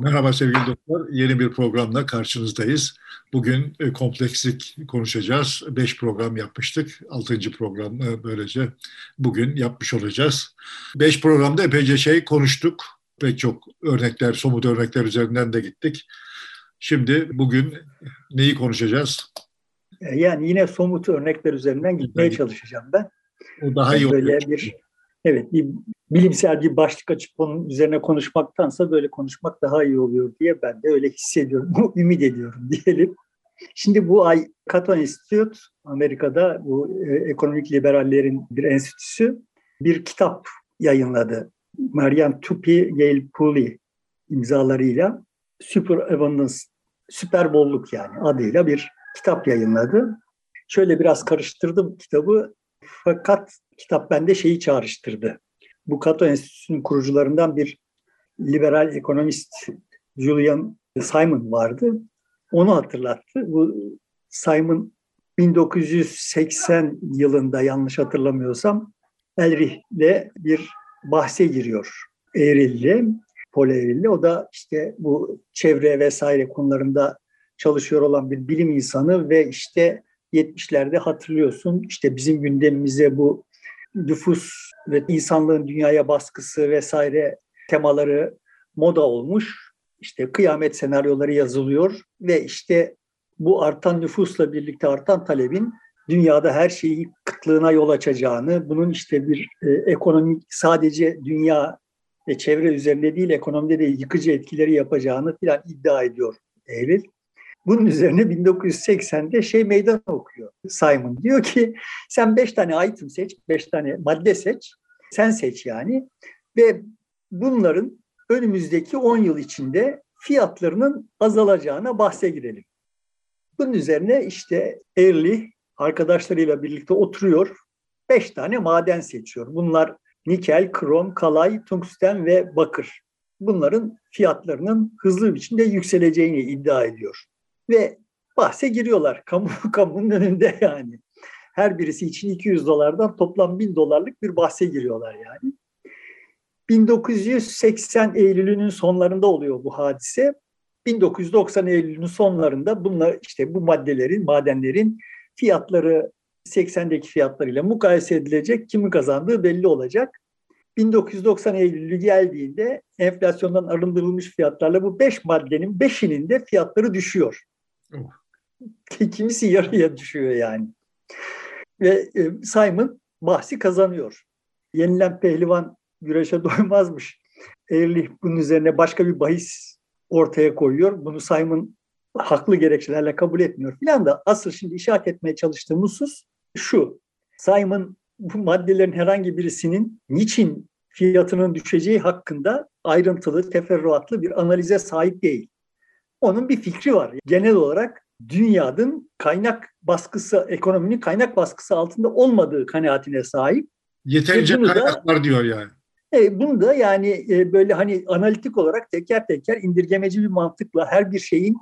Merhaba sevgili dostlar. Yeni bir programla karşınızdayız. Bugün e, komplekslik konuşacağız. Beş program yapmıştık. Altıncı program böylece bugün yapmış olacağız. Beş programda epeyce şey konuştuk. Pek çok örnekler, somut örnekler üzerinden de gittik. Şimdi bugün neyi konuşacağız? E, yani yine somut örnekler üzerinden gitmeye çalışacağım ben. O daha iyi. Böyle bir evet bir bilimsel bir başlık açıp onun üzerine konuşmaktansa böyle konuşmak daha iyi oluyor diye ben de öyle hissediyorum, ümit ediyorum diyelim. Şimdi bu ay Cato Institute Amerika'da bu e, ekonomik liberallerin bir enstitüsü bir kitap yayınladı. Marian Tupi, Gail Pooley imzalarıyla Super Abundance, süper bolluk yani adıyla bir kitap yayınladı. Şöyle biraz karıştırdım kitabı fakat kitap bende şeyi çağrıştırdı bu Cato Enstitüsü'nün kurucularından bir liberal ekonomist Julian Simon vardı. Onu hatırlattı. Bu Simon 1980 yılında yanlış hatırlamıyorsam Elrich'le bir bahse giriyor. Eğril'le, Paul Eğril'le. O da işte bu çevre vesaire konularında çalışıyor olan bir bilim insanı ve işte 70'lerde hatırlıyorsun işte bizim gündemimize bu nüfus ve insanlığın dünyaya baskısı vesaire temaları moda olmuş. İşte kıyamet senaryoları yazılıyor ve işte bu artan nüfusla birlikte artan talebin dünyada her şeyi kıtlığına yol açacağını, bunun işte bir e, ekonomik sadece dünya ve çevre üzerinde değil ekonomide de yıkıcı etkileri yapacağını filan iddia ediyor Eylül. Bunun üzerine 1980'de şey meydan okuyor Simon. Diyor ki sen beş tane item seç, beş tane madde seç. Sen seç yani. Ve bunların önümüzdeki 10 yıl içinde fiyatlarının azalacağına bahse girelim. Bunun üzerine işte Early arkadaşlarıyla birlikte oturuyor. Beş tane maden seçiyor. Bunlar nikel, krom, kalay, tungsten ve bakır. Bunların fiyatlarının hızlı bir biçimde yükseleceğini iddia ediyor ve bahse giriyorlar. Kamu, kamunun önünde yani. Her birisi için 200 dolardan toplam 1000 dolarlık bir bahse giriyorlar yani. 1980 Eylül'ünün sonlarında oluyor bu hadise. 1990 Eylül'ünün sonlarında bunlar işte bu maddelerin, madenlerin fiyatları 80'deki fiyatlarıyla mukayese edilecek. Kimi kazandığı belli olacak. 1990 Eylül'ü geldiğinde enflasyondan arındırılmış fiyatlarla bu 5 maddenin 5'inin de fiyatları düşüyor. Kimisi yarıya düşüyor yani. Ve e, Simon bahsi kazanıyor. Yenilen pehlivan güreşe doymazmış. Early bunun üzerine başka bir bahis ortaya koyuyor. Bunu Simon haklı gerekçelerle kabul etmiyor filan da asıl şimdi işaret etmeye çalıştığım husus şu. Simon bu maddelerin herhangi birisinin niçin fiyatının düşeceği hakkında ayrıntılı, teferruatlı bir analize sahip değil. Onun bir fikri var. Genel olarak dünyanın kaynak baskısı, ekonominin kaynak baskısı altında olmadığı kanaatine sahip. Yeterince kaynak var diyor yani. E, bunu da yani e, böyle hani analitik olarak teker teker indirgemeci bir mantıkla her bir şeyin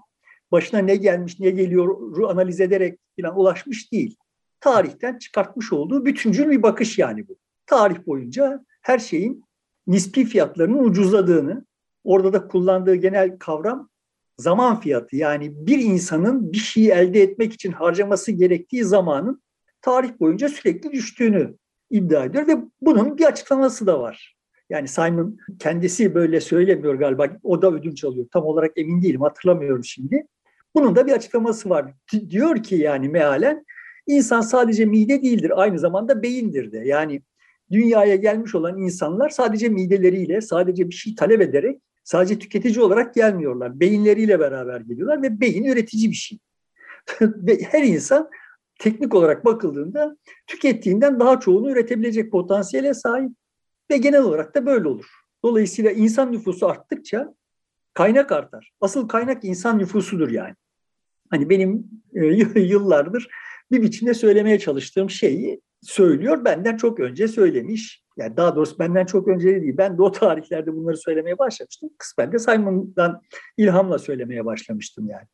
başına ne gelmiş, ne geliyor analiz ederek falan ulaşmış değil. Tarihten çıkartmış olduğu bütüncül bir bakış yani bu. Tarih boyunca her şeyin nispi fiyatlarının ucuzladığını, orada da kullandığı genel kavram zaman fiyatı yani bir insanın bir şeyi elde etmek için harcaması gerektiği zamanın tarih boyunca sürekli düştüğünü iddia ediyor ve bunun bir açıklaması da var. Yani Simon kendisi böyle söylemiyor galiba. O da ödünç alıyor. Tam olarak emin değilim. Hatırlamıyorum şimdi. Bunun da bir açıklaması var. Diyor ki yani mealen insan sadece mide değildir. Aynı zamanda beyindir de. Yani dünyaya gelmiş olan insanlar sadece mideleriyle, sadece bir şey talep ederek Sadece tüketici olarak gelmiyorlar. Beyinleriyle beraber geliyorlar ve beyin üretici bir şey. ve her insan teknik olarak bakıldığında tükettiğinden daha çoğunu üretebilecek potansiyele sahip ve genel olarak da böyle olur. Dolayısıyla insan nüfusu arttıkça kaynak artar. Asıl kaynak insan nüfusudur yani. Hani benim e, yıllardır bir biçimde söylemeye çalıştığım şeyi söylüyor. Benden çok önce söylemiş. Yani daha doğrusu benden çok önce değil. Ben de o tarihlerde bunları söylemeye başlamıştım. Kısmen de Simon'dan ilhamla söylemeye başlamıştım yani.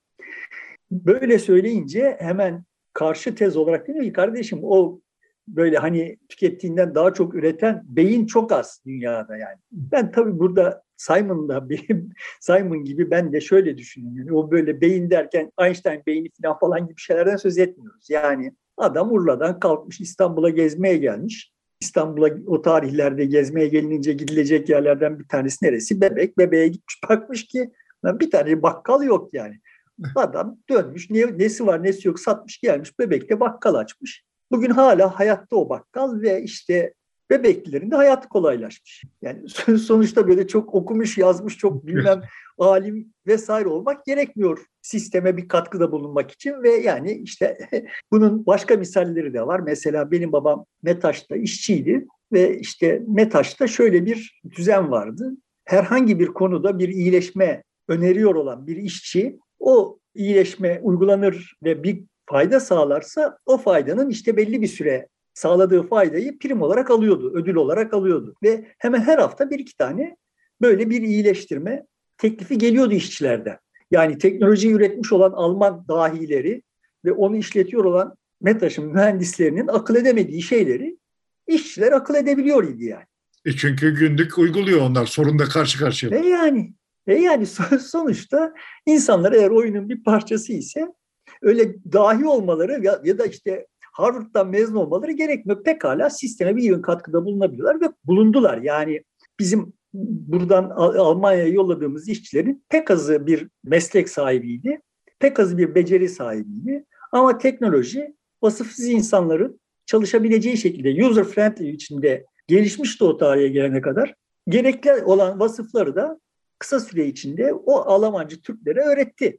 Böyle söyleyince hemen karşı tez olarak diyor ki kardeşim o böyle hani tükettiğinden daha çok üreten beyin çok az dünyada yani. Ben tabii burada Simon da benim Simon gibi ben de şöyle düşünüyorum. Yani o böyle beyin derken Einstein beyni falan falan gibi şeylerden söz etmiyoruz. Yani adam Urla'dan kalkmış İstanbul'a gezmeye gelmiş. İstanbul'a o tarihlerde gezmeye gelince gidilecek yerlerden bir tanesi neresi? Bebek. Bebeğe gitmiş bakmış ki bir tane bakkal yok yani. Adam dönmüş ne, nesi var nesi yok satmış gelmiş bebekte bakkal açmış. Bugün hala hayatta o bakkal ve işte bebeklilerin de hayatı kolaylaşmış. Yani sonuçta böyle çok okumuş, yazmış, çok bilmem alim vesaire olmak gerekmiyor sisteme bir katkıda bulunmak için ve yani işte bunun başka misalleri de var. Mesela benim babam Metaş'ta işçiydi ve işte Metaş'ta şöyle bir düzen vardı. Herhangi bir konuda bir iyileşme öneriyor olan bir işçi o iyileşme uygulanır ve bir fayda sağlarsa o faydanın işte belli bir süre sağladığı faydayı prim olarak alıyordu, ödül olarak alıyordu. Ve hemen her hafta bir iki tane böyle bir iyileştirme teklifi geliyordu işçilerden. Yani teknoloji üretmiş olan Alman dahileri ve onu işletiyor olan Metaş'ın mühendislerinin akıl edemediği şeyleri işçiler akıl edebiliyor idi yani. E çünkü günlük uyguluyor onlar sorunla karşı karşıya. E yani e yani sonuçta insanlar eğer oyunun bir parçası ise öyle dahi olmaları ya, ya da işte Harvard'dan mezun olmaları gerekmiyor. Pekala sisteme bir yığın katkıda bulunabiliyorlar ve bulundular. Yani bizim buradan Almanya'ya yolladığımız işçilerin pek azı bir meslek sahibiydi. Pek azı bir beceri sahibiydi. Ama teknoloji vasıfsız insanların çalışabileceği şekilde user friendly içinde gelişmişti o tarihe gelene kadar. Gerekli olan vasıfları da kısa süre içinde o Almancı Türklere öğretti.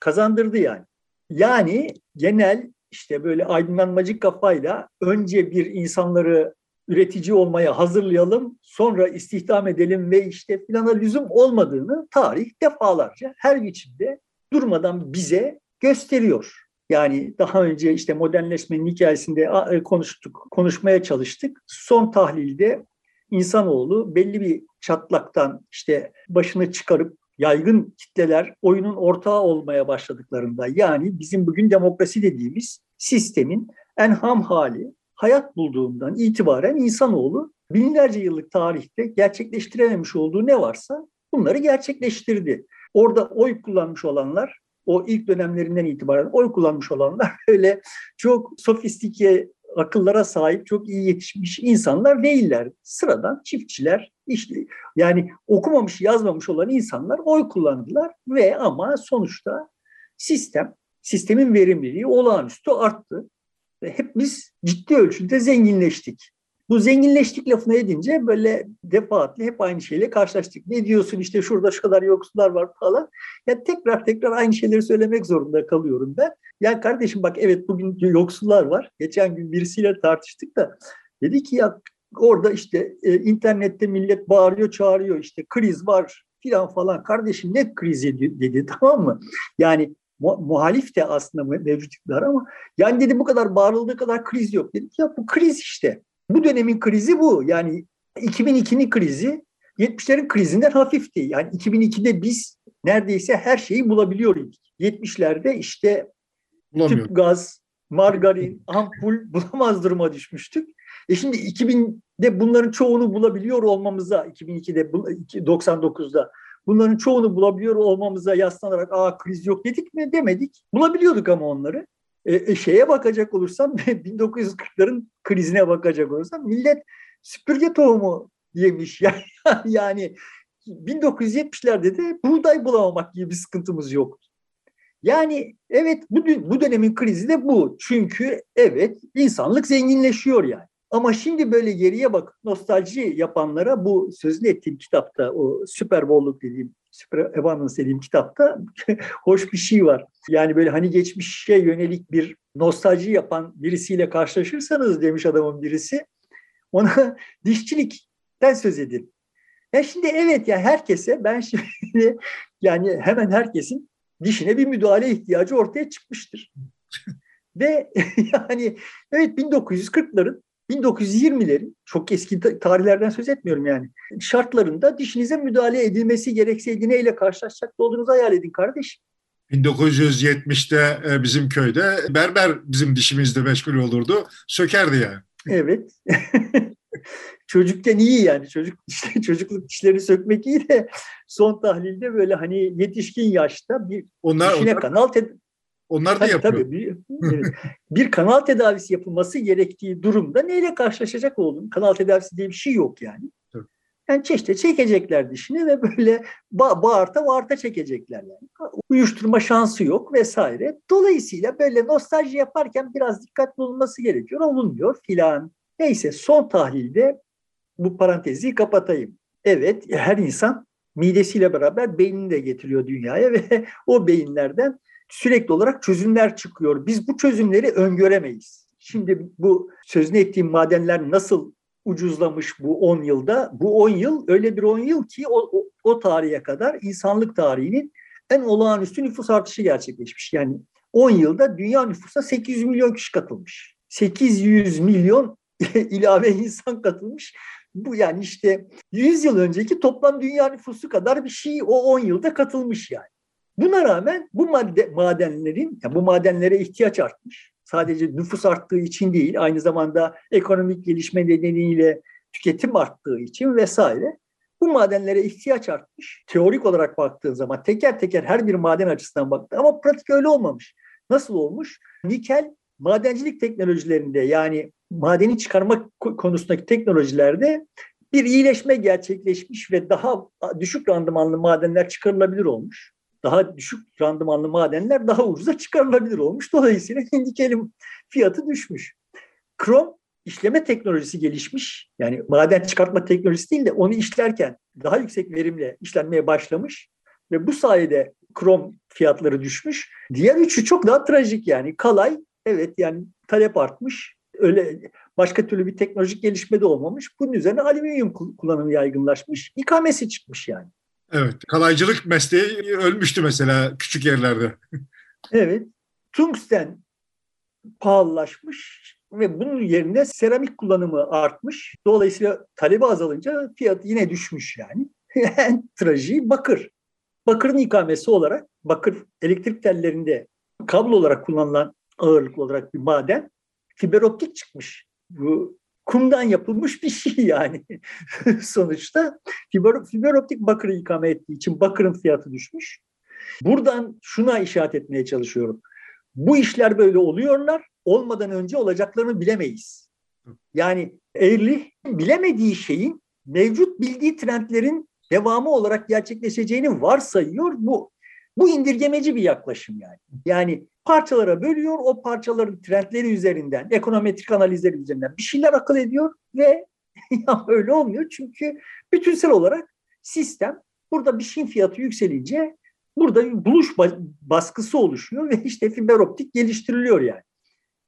Kazandırdı yani. Yani genel işte böyle aydınlanmacı kafayla önce bir insanları üretici olmaya hazırlayalım, sonra istihdam edelim ve işte filana lüzum olmadığını tarih defalarca her biçimde durmadan bize gösteriyor. Yani daha önce işte modernleşmenin hikayesinde e, konuştuk, konuşmaya çalıştık. Son tahlilde insanoğlu belli bir çatlaktan işte başını çıkarıp yaygın kitleler oyunun ortağı olmaya başladıklarında yani bizim bugün demokrasi dediğimiz sistemin en ham hali hayat bulduğundan itibaren insanoğlu binlerce yıllık tarihte gerçekleştirememiş olduğu ne varsa bunları gerçekleştirdi. Orada oy kullanmış olanlar o ilk dönemlerinden itibaren oy kullanmış olanlar öyle çok sofistike akıllara sahip çok iyi yetişmiş insanlar değiller. Sıradan çiftçiler işte yani okumamış yazmamış olan insanlar oy kullandılar ve ama sonuçta sistem sistemin verimliliği olağanüstü arttı. Ve hep biz ciddi ölçüde zenginleştik. Bu zenginleştik lafını edince böyle defaatle hep aynı şeyle karşılaştık. Ne diyorsun işte şurada şu kadar yoksullar var falan. Ya tekrar tekrar aynı şeyleri söylemek zorunda kalıyorum ben. Ya kardeşim bak evet bugün yoksullar var. Geçen gün birisiyle tartıştık da dedi ki ya orada işte e, internette millet bağırıyor çağırıyor işte kriz var filan falan. Kardeşim ne krizi dedi tamam mı? Yani muhalif de aslında mevcut iktidar ama yani dedi bu kadar bağırıldığı kadar kriz yok. Dedik ya bu kriz işte. Bu dönemin krizi bu. Yani 2002'nin krizi 70'lerin krizinden hafifti. Yani 2002'de biz neredeyse her şeyi bulabiliyorduk. 70'lerde işte tüp gaz, margarin, ampul bulamaz duruma düşmüştük. E şimdi 2000'de bunların çoğunu bulabiliyor olmamıza, 2002'de, 99'da bunların çoğunu bulabiliyor olmamıza yaslanarak aa kriz yok dedik mi demedik. Bulabiliyorduk ama onları. E, e şeye bakacak olursam 1940'ların krizine bakacak olursam millet süpürge tohumu yemiş. Yani, yani 1970'lerde de buğday bulamamak gibi bir sıkıntımız yoktu. Yani evet bu, bu dönemin krizi de bu. Çünkü evet insanlık zenginleşiyor yani. Ama şimdi böyle geriye bak nostalji yapanlara bu sözünü ettiğim kitapta o Super Bowl'luk dediğim Super Abundance dediğim kitapta hoş bir şey var. Yani böyle hani geçmişe yönelik bir nostalji yapan birisiyle karşılaşırsanız demiş adamın birisi ona dişçilikten söz edin. Ya şimdi evet ya herkese ben şimdi yani hemen herkesin dişine bir müdahale ihtiyacı ortaya çıkmıştır. Ve yani evet 1940'ların 1920'lerin çok eski tarihlerden söz etmiyorum yani. Şartlarında dişinize müdahale edilmesi gerekseydi neyle karşılaşacak olduğunuzu hayal edin kardeş. 1970'te e, bizim köyde berber bizim dişimizde meşgul olurdu. Sökerdi yani. Evet. çocukken iyi yani çocuk işte çocukluk dişleri sökmek iyi de son tahlilde böyle hani yetişkin yaşta bir onlar, dişine onlar, kanal ted- onlar da tabii, yapıyor. Tabii, bir, bir kanal tedavisi yapılması gerektiği durumda neyle karşılaşacak oldun? Kanal tedavisi diye bir şey yok yani. Tabii. Yani işte çekecekler dişini ve böyle ba bağırta bağırta çekecekler yani. Uyuşturma şansı yok vesaire. Dolayısıyla böyle nostalji yaparken biraz dikkatli olunması gerekiyor. Olunmuyor filan. Neyse son tahlilde bu parantezi kapatayım. Evet her insan midesiyle beraber beynini de getiriyor dünyaya ve o beyinlerden sürekli olarak çözümler çıkıyor. Biz bu çözümleri öngöremeyiz. Şimdi bu sözünü ettiğim madenler nasıl ucuzlamış bu 10 yılda? Bu 10 yıl öyle bir 10 yıl ki o, o, o tarihe kadar insanlık tarihinin en olağanüstü nüfus artışı gerçekleşmiş. Yani 10 yılda dünya nüfusuna 800 milyon kişi katılmış. 800 milyon ilave insan katılmış. Bu yani işte 100 yıl önceki toplam dünya nüfusu kadar bir şey o 10 yılda katılmış yani. Buna rağmen bu madde, madenlerin, yani bu madenlere ihtiyaç artmış. Sadece nüfus arttığı için değil, aynı zamanda ekonomik gelişme nedeniyle tüketim arttığı için vesaire. Bu madenlere ihtiyaç artmış. Teorik olarak baktığın zaman teker teker her bir maden açısından baktı ama pratik öyle olmamış. Nasıl olmuş? Nikel madencilik teknolojilerinde yani madeni çıkarma konusundaki teknolojilerde bir iyileşme gerçekleşmiş ve daha düşük randımanlı madenler çıkarılabilir olmuş. Daha düşük randımanlı madenler daha ucuza çıkarılabilir olmuş. Dolayısıyla nikelin fiyatı düşmüş. Krom işleme teknolojisi gelişmiş. Yani maden çıkartma teknolojisi değil de onu işlerken daha yüksek verimle işlenmeye başlamış. Ve bu sayede krom fiyatları düşmüş. Diğer üçü çok daha trajik yani. Kalay evet yani talep artmış. Öyle başka türlü bir teknolojik gelişme de olmamış. Bunun üzerine alüminyum kullanımı yaygınlaşmış. İkamesi çıkmış yani. Evet. Kalaycılık mesleği ölmüştü mesela küçük yerlerde. evet. Tungsten pahalılaşmış ve bunun yerine seramik kullanımı artmış. Dolayısıyla talebi azalınca fiyat yine düşmüş yani. en trajiği bakır. Bakırın ikamesi olarak bakır elektrik tellerinde kablo olarak kullanılan ağırlıklı olarak bir maden fiber optik çıkmış. Bu kumdan yapılmış bir şey yani sonuçta. Fiber, fiber optik bakırı ikame ettiği için bakırın fiyatı düşmüş. Buradan şuna işaret etmeye çalışıyorum. Bu işler böyle oluyorlar. Olmadan önce olacaklarını bilemeyiz. Yani Ehrlich bilemediği şeyin mevcut bildiği trendlerin devamı olarak gerçekleşeceğini varsayıyor. Bu bu indirgemeci bir yaklaşım yani. Yani parçalara bölüyor, o parçaların trendleri üzerinden, ekonometrik analizleri üzerinden bir şeyler akıl ediyor ve ya öyle olmuyor çünkü bütünsel olarak sistem burada bir şeyin fiyatı yükselince burada bir buluş baskısı oluşuyor ve işte fiber optik geliştiriliyor yani.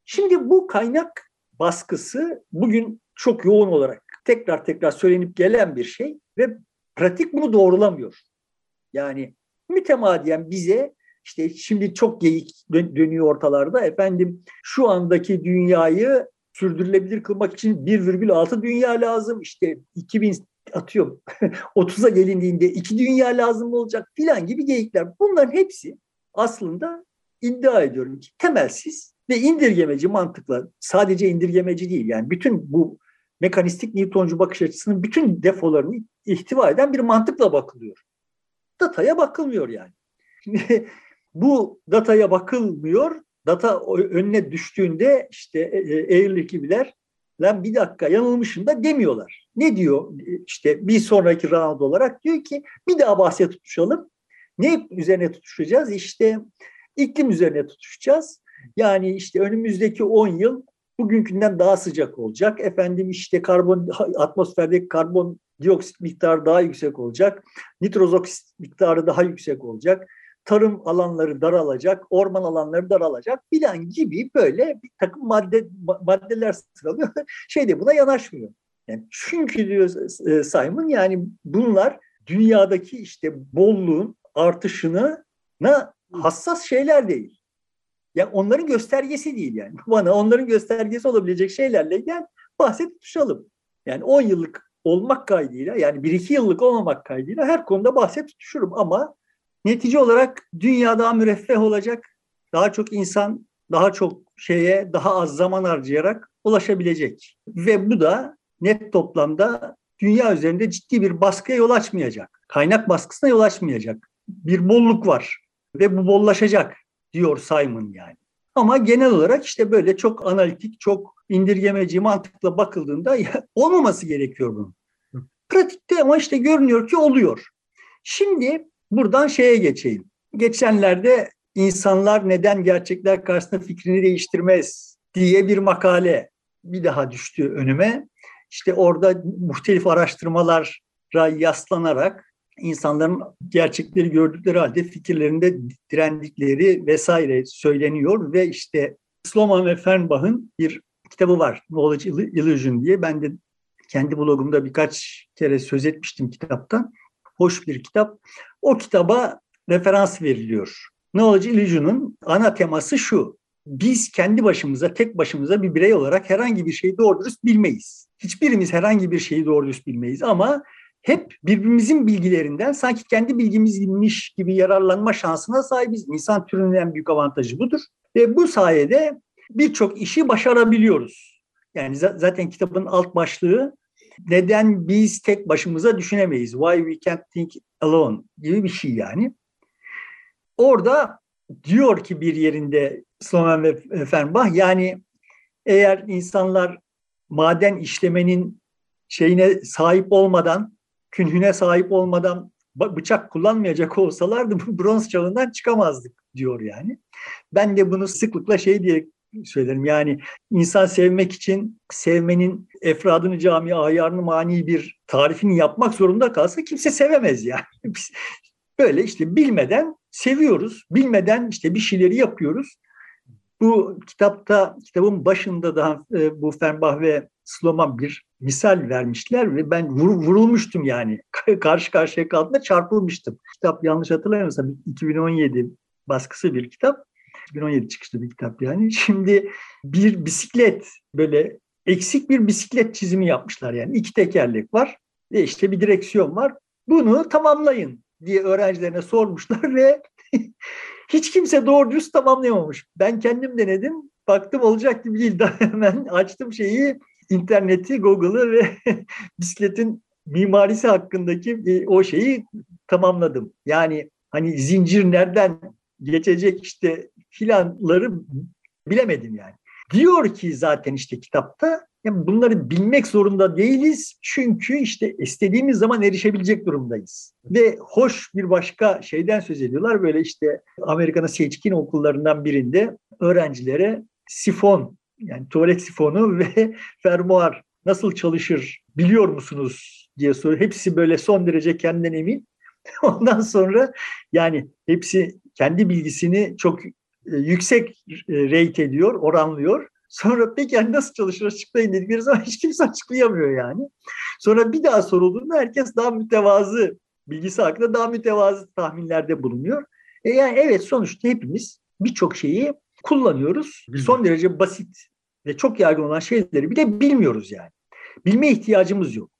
Şimdi bu kaynak baskısı bugün çok yoğun olarak tekrar tekrar söylenip gelen bir şey ve pratik bunu doğrulamıyor. Yani mütemadiyen bize işte şimdi çok geyik dönüyor ortalarda. Efendim şu andaki dünyayı sürdürülebilir kılmak için 1,6 dünya lazım. İşte 2000 atıyorum 30'a gelindiğinde iki dünya lazım olacak filan gibi geyikler. Bunların hepsi aslında iddia ediyorum ki temelsiz ve indirgemeci mantıkla sadece indirgemeci değil yani bütün bu mekanistik Newtoncu bakış açısının bütün defolarını ihtiva eden bir mantıkla bakılıyor. Dataya bakılmıyor yani. bu dataya bakılmıyor. Data önüne düştüğünde işte Eğirli gibiler lan bir dakika yanılmışım da demiyorlar. Ne diyor işte bir sonraki round olarak diyor ki bir daha bahse tutuşalım. Ne üzerine tutuşacağız? İşte iklim üzerine tutuşacağız. Yani işte önümüzdeki 10 yıl bugünkünden daha sıcak olacak. Efendim işte karbon atmosferdeki karbon dioksit miktarı daha yüksek olacak. Nitroz oksit miktarı daha yüksek olacak tarım alanları daralacak, orman alanları daralacak filan gibi böyle bir takım madde maddeler sıralıyor. Şey de buna yanaşmıyor. Yani çünkü diyor e, Simon yani bunlar dünyadaki işte bolluğun artışına hassas şeyler değil. Yani onların göstergesi değil yani. Bana onların göstergesi olabilecek şeylerle gel bahset tutuşalım. Yani 10 yıllık olmak kaydıyla yani 1-2 yıllık olmamak kaydıyla her konuda bahset tutuşurum ama Netice olarak dünya daha müreffeh olacak. Daha çok insan daha çok şeye daha az zaman harcayarak ulaşabilecek. Ve bu da net toplamda dünya üzerinde ciddi bir baskıya yol açmayacak. Kaynak baskısına yol açmayacak. Bir bolluk var ve bu bollaşacak diyor Simon yani. Ama genel olarak işte böyle çok analitik, çok indirgemeci mantıkla bakıldığında olmaması gerekiyor bunun. Pratikte ama işte görünüyor ki oluyor. Şimdi buradan şeye geçeyim. Geçenlerde insanlar neden gerçekler karşısında fikrini değiştirmez diye bir makale bir daha düştü önüme. İşte orada muhtelif araştırmalara yaslanarak insanların gerçekleri gördükleri halde fikirlerinde direndikleri vesaire söyleniyor ve işte Sloman ve Fernbach'ın bir kitabı var Knowledge Illusion diye. Ben de kendi blogumda birkaç kere söz etmiştim kitaptan. Hoş bir kitap. O kitaba referans veriliyor. Knowledge Illusion'un ana teması şu. Biz kendi başımıza, tek başımıza bir birey olarak herhangi bir şeyi doğru dürüst bilmeyiz. Hiçbirimiz herhangi bir şeyi doğru dürüst bilmeyiz ama hep birbirimizin bilgilerinden sanki kendi bilgimizmiş gibi yararlanma şansına sahibiz. İnsan türünün en büyük avantajı budur. Ve bu sayede birçok işi başarabiliyoruz. Yani zaten kitabın alt başlığı neden biz tek başımıza düşünemeyiz? Why we can't think alone gibi bir şey yani. Orada diyor ki bir yerinde Sloman ve Fernbach yani eğer insanlar maden işlemenin şeyine sahip olmadan, künhüne sahip olmadan bıçak kullanmayacak olsalardı bu bronz çağından çıkamazdık diyor yani. Ben de bunu sıklıkla şey diye söylerim. Yani insan sevmek için sevmenin efradını cami ayarını mani bir tarifini yapmak zorunda kalsa kimse sevemez yani. Biz böyle işte bilmeden seviyoruz. Bilmeden işte bir şeyleri yapıyoruz. Bu kitapta, kitabın başında da e, bu Fernbach ve Sloman bir misal vermişler ve ben vur, vurulmuştum yani. Karşı karşıya kaldığında çarpılmıştım. Kitap yanlış hatırlamıyorsam 2017 baskısı bir kitap. 2017 çıkışlı bir kitap yani. Şimdi bir bisiklet böyle eksik bir bisiklet çizimi yapmışlar yani. iki tekerlek var ve işte bir direksiyon var. Bunu tamamlayın diye öğrencilerine sormuşlar ve hiç kimse doğru düz tamamlayamamış. Ben kendim denedim. Baktım olacak gibi değil. Daha hemen açtım şeyi, interneti, Google'ı ve bisikletin mimarisi hakkındaki o şeyi tamamladım. Yani hani zincir nereden geçecek işte filanları bilemedim yani. Diyor ki zaten işte kitapta yani bunları bilmek zorunda değiliz çünkü işte istediğimiz zaman erişebilecek durumdayız. Ve hoş bir başka şeyden söz ediyorlar. Böyle işte Amerika'nın seçkin okullarından birinde öğrencilere sifon yani tuvalet sifonu ve fermuar nasıl çalışır biliyor musunuz diye soruyor. Hepsi böyle son derece kendinden emin. Ondan sonra yani hepsi kendi bilgisini çok e, yüksek e, rate ediyor, oranlıyor. Sonra peki yani nasıl çalışır açıklayın dedikleri zaman hiç kimse açıklayamıyor yani. Sonra bir daha sorulduğunda herkes daha mütevazı bilgisi hakkında daha mütevazı tahminlerde bulunuyor. E yani evet sonuçta hepimiz birçok şeyi kullanıyoruz. Son derece basit ve çok yaygın olan şeyleri bile bilmiyoruz yani. Bilme ihtiyacımız yok.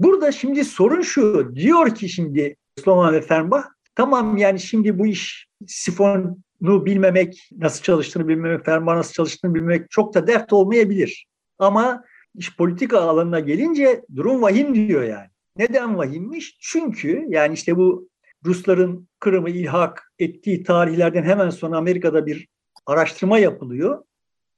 Burada şimdi sorun şu. Diyor ki şimdi Sloman ve Fernbach tamam yani şimdi bu iş sifonu bilmemek, nasıl çalıştığını bilmemek, fermuar nasıl çalıştığını bilmemek çok da dert olmayabilir. Ama iş politika alanına gelince durum vahim diyor yani. Neden vahimmiş? Çünkü yani işte bu Rusların Kırım'ı ilhak ettiği tarihlerden hemen sonra Amerika'da bir araştırma yapılıyor.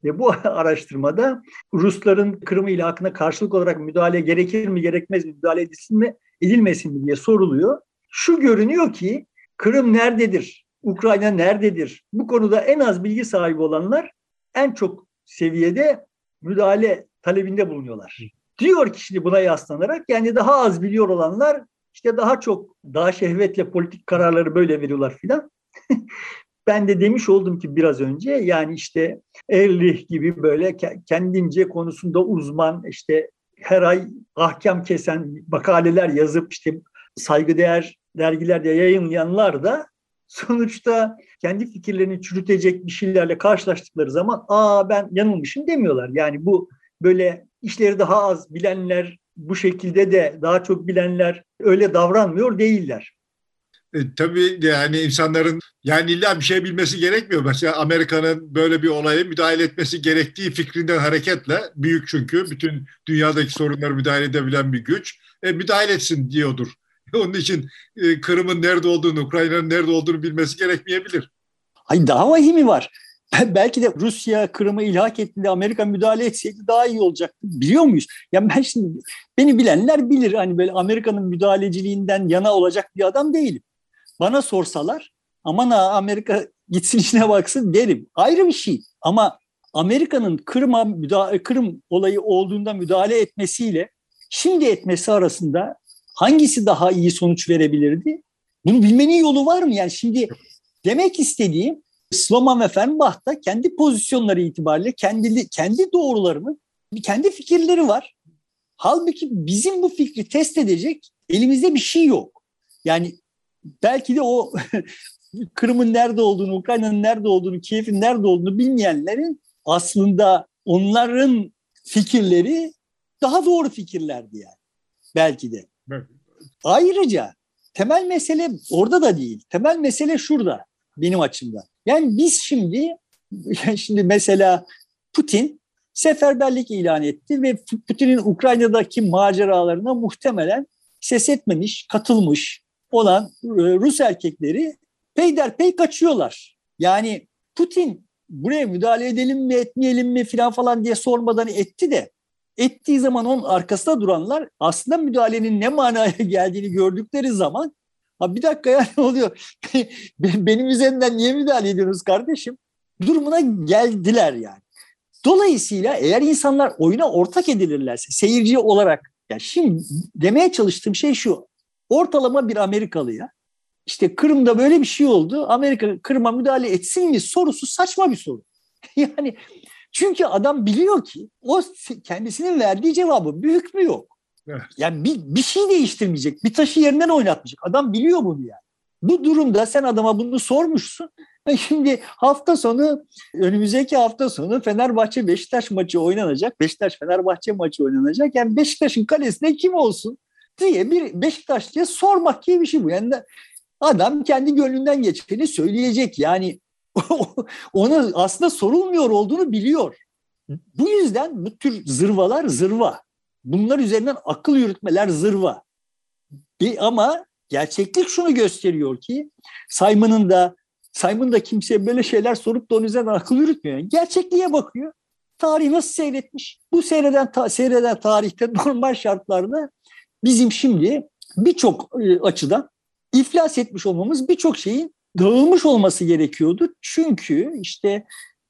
Ve bu araştırmada Rusların Kırım ilhakına karşılık olarak müdahale gerekir mi gerekmez mi, müdahale edilsin mi edilmesin mi diye soruluyor. Şu görünüyor ki Kırım nerededir? Ukrayna nerededir? Bu konuda en az bilgi sahibi olanlar en çok seviyede müdahale talebinde bulunuyorlar. Diyor ki şimdi buna yaslanarak yani daha az biliyor olanlar işte daha çok daha şehvetle politik kararları böyle veriyorlar filan. ben de demiş oldum ki biraz önce yani işte Erlich gibi böyle kendince konusunda uzman işte her ay ahkam kesen makaleler yazıp işte saygıdeğer dergilerde yayınlayanlar da sonuçta kendi fikirlerini çürütecek bir şeylerle karşılaştıkları zaman aa ben yanılmışım demiyorlar. Yani bu böyle işleri daha az bilenler bu şekilde de daha çok bilenler öyle davranmıyor değiller. E, tabii yani insanların yani illa bir şey bilmesi gerekmiyor. Mesela Amerika'nın böyle bir olaya müdahale etmesi gerektiği fikrinden hareketle büyük çünkü bütün dünyadaki sorunları müdahale edebilen bir güç e, müdahale etsin diyordur. Onun için e, Kırım'ın nerede olduğunu, Ukrayna'nın nerede olduğunu bilmesi gerekmeyebilir. Hayır daha vahimi var. Belki de Rusya Kırım'ı ilhak ettiğinde Amerika müdahale etseydi daha iyi olacaktı. Biliyor muyuz? Ya ben şimdi beni bilenler bilir. Hani böyle Amerika'nın müdahaleciliğinden yana olacak bir adam değilim. Bana sorsalar aman ha Amerika gitsin işine baksın derim. Ayrı bir şey. Ama Amerika'nın Kırım'a Kırım olayı olduğunda müdahale etmesiyle şimdi etmesi arasında hangisi daha iyi sonuç verebilirdi? Bunu bilmenin yolu var mı? Yani şimdi demek istediğim Sloman ve Fernbach da kendi pozisyonları itibariyle kendi, kendi doğrularını, kendi fikirleri var. Halbuki bizim bu fikri test edecek elimizde bir şey yok. Yani belki de o Kırım'ın nerede olduğunu, Ukrayna'nın nerede olduğunu, Kiev'in nerede olduğunu bilmeyenlerin aslında onların fikirleri daha doğru fikirlerdi yani. Belki de. Ayrıca temel mesele orada da değil. Temel mesele şurada benim açımdan. Yani biz şimdi şimdi mesela Putin seferberlik ilan etti ve Putin'in Ukrayna'daki maceralarına muhtemelen ses etmemiş, katılmış olan e, Rus erkekleri peyderpey kaçıyorlar. Yani Putin buraya müdahale edelim mi etmeyelim mi falan falan diye sormadan etti de ettiği zaman onun arkasında duranlar aslında müdahalenin ne manaya geldiğini gördükleri zaman ha bir dakika ya ne oluyor? Benim üzerinden niye müdahale ediyorsunuz kardeşim? Durumuna geldiler yani. Dolayısıyla eğer insanlar oyuna ortak edilirlerse seyirci olarak yani şimdi demeye çalıştığım şey şu. Ortalama bir Amerikalıya işte Kırım'da böyle bir şey oldu. Amerika Kırım'a müdahale etsin mi sorusu saçma bir soru. yani çünkü adam biliyor ki o kendisinin verdiği cevabı büyük mü yok. Evet. Yani bir, bir şey değiştirmeyecek. Bir taşı yerinden oynatmayacak. Adam biliyor bunu yani. Bu durumda sen adama bunu sormuşsun. Şimdi hafta sonu önümüzdeki hafta sonu Fenerbahçe Beşiktaş maçı oynanacak. Beşiktaş Fenerbahçe maçı oynanacak. Yani Beşiktaş'ın kalesine kim olsun diye bir Beşiktaş diye sormak gibi bir şey bu. Yani adam kendi gönlünden geçeni söyleyecek. Yani ona aslında sorulmuyor olduğunu biliyor. Bu yüzden bu tür zırvalar zırva. Bunlar üzerinden akıl yürütmeler zırva. Bir, ama gerçeklik şunu gösteriyor ki Simon'ın da Simon da kimseye böyle şeyler sorup da onun üzerinden akıl yürütmüyor. Yani gerçekliğe bakıyor. Tarih nasıl seyretmiş? Bu seyreden, ta, seyreden tarihte normal şartlarda bizim şimdi birçok e, açıdan iflas etmiş olmamız birçok şeyin dağılmış olması gerekiyordu. Çünkü işte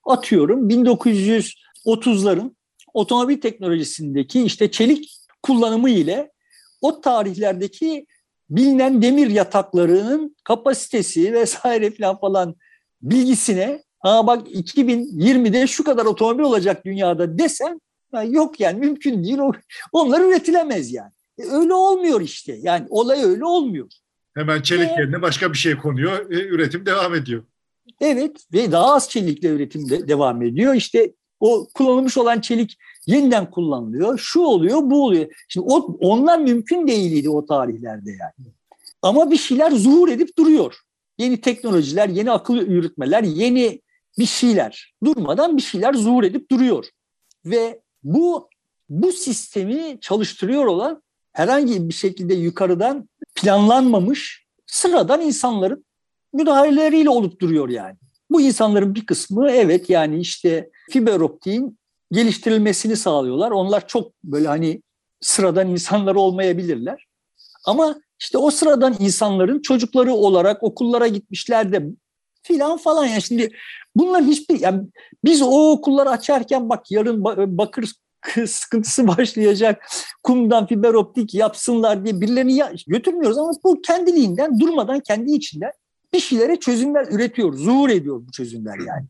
atıyorum 1930'ların otomobil teknolojisindeki işte çelik kullanımı ile o tarihlerdeki bilinen demir yataklarının kapasitesi vesaire falan falan bilgisine ha bak 2020'de şu kadar otomobil olacak dünyada desen yok yani mümkün değil. Onlar üretilemez yani. E, öyle olmuyor işte. Yani olay öyle olmuyor. Hemen çelik ve, yerine başka bir şey konuyor. E, üretim devam ediyor. Evet ve daha az çelikle üretim de devam ediyor. İşte o kullanılmış olan çelik yeniden kullanılıyor. Şu oluyor, bu oluyor. Şimdi o, onlar mümkün değildi o tarihlerde yani. Ama bir şeyler zuhur edip duruyor. Yeni teknolojiler, yeni akıl yürütmeler, yeni bir şeyler. Durmadan bir şeyler zuhur edip duruyor. Ve bu bu sistemi çalıştırıyor olan herhangi bir şekilde yukarıdan planlanmamış sıradan insanların müdahaleleriyle olup duruyor yani. Bu insanların bir kısmı evet yani işte fiber optiğin geliştirilmesini sağlıyorlar. Onlar çok böyle hani sıradan insanlar olmayabilirler. Ama işte o sıradan insanların çocukları olarak okullara gitmişler de filan falan yani şimdi bunlar hiçbir yani biz o okulları açarken bak yarın bakır sıkıntısı başlayacak. Kumdan fiber optik yapsınlar diye birilerini götürmüyoruz ama bu kendiliğinden durmadan kendi içinden bir şeylere çözümler üretiyor, zuhur ediyor bu çözümler yani.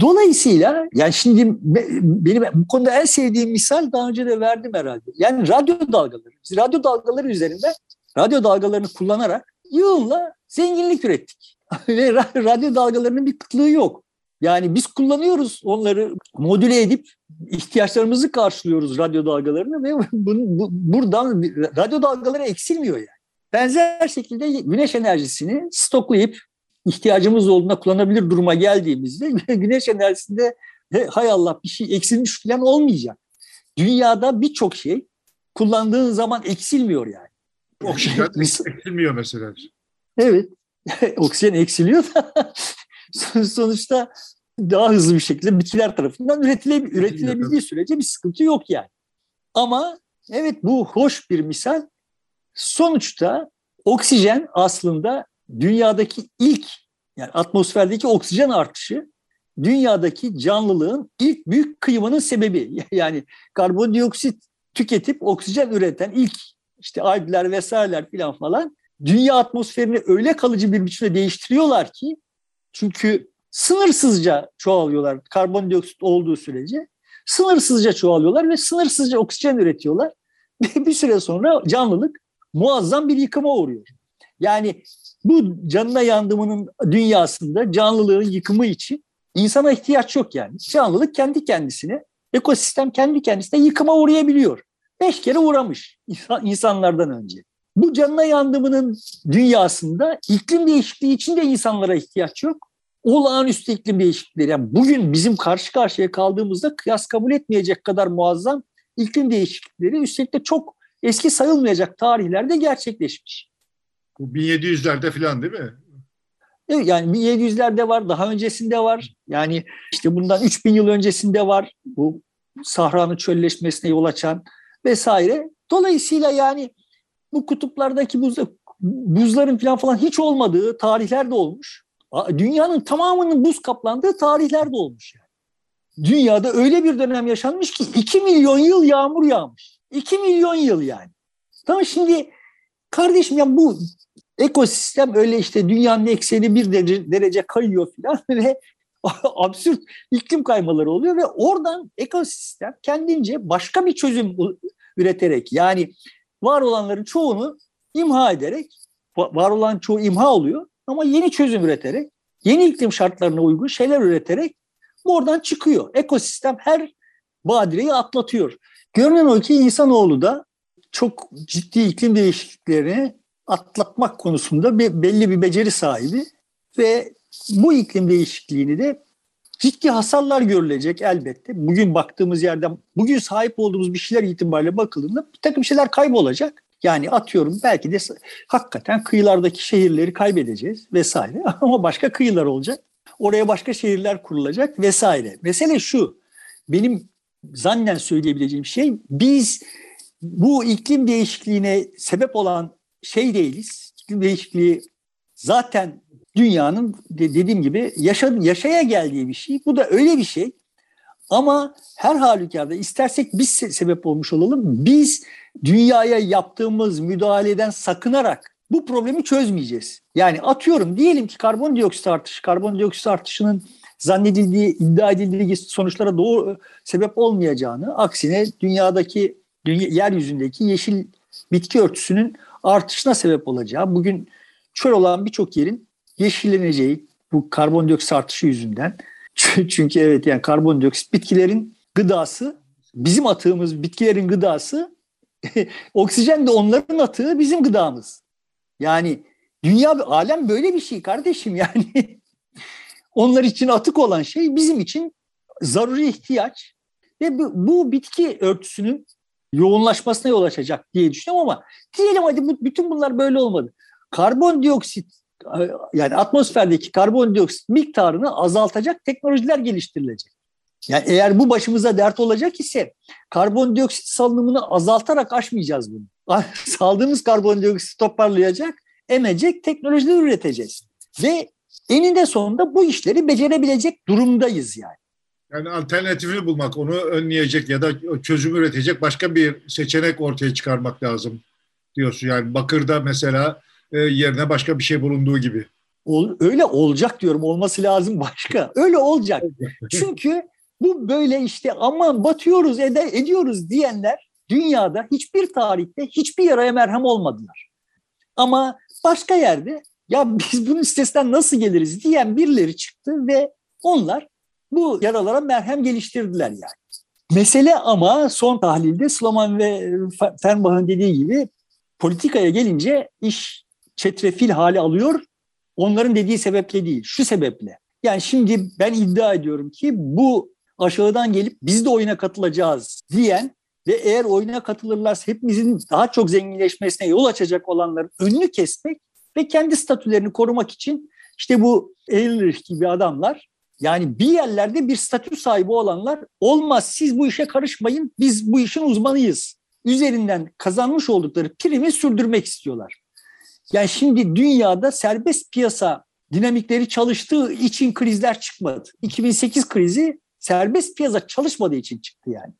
Dolayısıyla yani şimdi benim bu konuda en sevdiğim misal daha önce de verdim herhalde. Yani radyo dalgaları. Biz radyo dalgaları üzerinde radyo dalgalarını kullanarak yığınla zenginlik ürettik. Ve radyo dalgalarının bir kıtlığı yok. Yani biz kullanıyoruz onları modüle edip ihtiyaçlarımızı karşılıyoruz radyo dalgalarını ve bu, bu, buradan radyo dalgaları eksilmiyor yani. Benzer şekilde güneş enerjisini stoklayıp ihtiyacımız olduğunda kullanabilir duruma geldiğimizde güneş enerjisinde hay Allah bir şey eksilmiş falan olmayacak. Dünyada birçok şey kullandığın zaman eksilmiyor yani. Oksijen eksilmiyor mesela. Evet. Oksijen eksiliyor da sonuçta daha hızlı bir şekilde bitkiler tarafından üretile, üretilebildiği sürece bir sıkıntı yok yani. Ama evet bu hoş bir misal. Sonuçta oksijen aslında dünyadaki ilk yani atmosferdeki oksijen artışı dünyadaki canlılığın ilk büyük kıyımının sebebi. Yani karbondioksit tüketip oksijen üreten ilk işte algler vesaireler filan falan dünya atmosferini öyle kalıcı bir biçimde değiştiriyorlar ki çünkü sınırsızca çoğalıyorlar karbondioksit olduğu sürece sınırsızca çoğalıyorlar ve sınırsızca oksijen üretiyorlar. bir süre sonra canlılık muazzam bir yıkıma uğruyor. Yani bu canına yandımının dünyasında canlılığın yıkımı için insana ihtiyaç yok yani. Canlılık kendi kendisine, ekosistem kendi kendisine yıkıma uğrayabiliyor. Beş kere uğramış insanlardan önce. Bu canına yandımının dünyasında iklim değişikliği için de insanlara ihtiyaç yok. Olağanüstü iklim değişiklikleri. Yani bugün bizim karşı karşıya kaldığımızda kıyas kabul etmeyecek kadar muazzam iklim değişiklikleri üstelik de çok eski sayılmayacak tarihlerde gerçekleşmiş. Bu 1700'lerde falan değil mi? Evet, yani 1700'lerde var, daha öncesinde var. Yani işte bundan 3000 yıl öncesinde var. Bu Sahra'nın çölleşmesine yol açan vesaire. Dolayısıyla yani bu kutuplardaki buz, buzların falan falan hiç olmadığı tarihler de olmuş. Dünyanın tamamının buz kaplandığı tarihler de olmuş yani. Dünyada öyle bir dönem yaşanmış ki 2 milyon yıl yağmur yağmış. 2 milyon yıl yani. Tamam şimdi kardeşim ya bu ekosistem öyle işte dünyanın ekseni bir derece, derece kayıyor falan ve absürt iklim kaymaları oluyor ve oradan ekosistem kendince başka bir çözüm üreterek yani var olanların çoğunu imha ederek var olan çoğu imha oluyor ama yeni çözüm üreterek yeni iklim şartlarına uygun şeyler üreterek oradan çıkıyor. Ekosistem her badireyi atlatıyor. Görünen o ki insanoğlu da çok ciddi iklim değişikliklerini atlatmak konusunda bir, belli bir beceri sahibi ve bu iklim değişikliğini de ciddi hasarlar görülecek elbette. Bugün baktığımız yerden, bugün sahip olduğumuz bir şeyler itibariyle bakıldığında bir takım şeyler kaybolacak. Yani atıyorum belki de hakikaten kıyılardaki şehirleri kaybedeceğiz vesaire ama başka kıyılar olacak. Oraya başka şehirler kurulacak vesaire. Mesele şu, benim zannen söyleyebileceğim şey biz bu iklim değişikliğine sebep olan şey değiliz. İklim değişikliği zaten dünyanın dediğim gibi yaşa, yaşaya geldiği bir şey. Bu da öyle bir şey. Ama her halükarda istersek biz sebep olmuş olalım. Biz dünyaya yaptığımız müdahaleden sakınarak bu problemi çözmeyeceğiz. Yani atıyorum diyelim ki karbondioksit artışı, karbondioksit artışının zannedildiği, iddia edildiği sonuçlara doğru sebep olmayacağını, aksine dünyadaki, dünya, yeryüzündeki yeşil bitki örtüsünün artışına sebep olacağı, bugün çöl olan birçok yerin yeşilleneceği bu karbondioksit artışı yüzünden. Çünkü evet yani karbondioksit bitkilerin gıdası, bizim atığımız bitkilerin gıdası, oksijen de onların atığı bizim gıdamız. Yani dünya, alem böyle bir şey kardeşim yani. Onlar için atık olan şey bizim için zaruri ihtiyaç ve bu, bu bitki örtüsünün yoğunlaşmasına yol açacak diye düşünüyorum ama diyelim hadi bu, bütün bunlar böyle olmadı. Karbondioksit yani atmosferdeki karbondioksit miktarını azaltacak teknolojiler geliştirilecek. Yani eğer bu başımıza dert olacak ise karbondioksit salınımını azaltarak aşmayacağız bunu. Saldığımız karbondioksit toparlayacak, emecek teknolojiler üreteceğiz. Ve eninde sonunda bu işleri becerebilecek durumdayız yani. Yani alternatifini bulmak, onu önleyecek ya da çözüm üretecek başka bir seçenek ortaya çıkarmak lazım diyorsun. Yani bakırda mesela yerine başka bir şey bulunduğu gibi. Öyle olacak diyorum. Olması lazım başka. Öyle olacak. Çünkü bu böyle işte aman batıyoruz ede, ediyoruz diyenler dünyada hiçbir tarihte hiçbir yaraya merhem olmadılar. Ama başka yerde ya biz bunun üstesinden nasıl geliriz diyen birileri çıktı ve onlar bu yaralara merhem geliştirdiler yani. Mesele ama son tahlilde Sloman ve Fernbach'ın dediği gibi Politikaya gelince iş çetrefil hali alıyor. Onların dediği sebeple değil, şu sebeple. Yani şimdi ben iddia ediyorum ki bu aşağıdan gelip biz de oyuna katılacağız diyen ve eğer oyuna katılırlarsa hepimizin daha çok zenginleşmesine yol açacak olanların önünü kesmek ve kendi statülerini korumak için işte bu Ehrlich gibi adamlar yani bir yerlerde bir statü sahibi olanlar olmaz siz bu işe karışmayın biz bu işin uzmanıyız. Üzerinden kazanmış oldukları primi sürdürmek istiyorlar. Yani şimdi dünyada serbest piyasa dinamikleri çalıştığı için krizler çıkmadı. 2008 krizi serbest piyasa çalışmadığı için çıktı yani.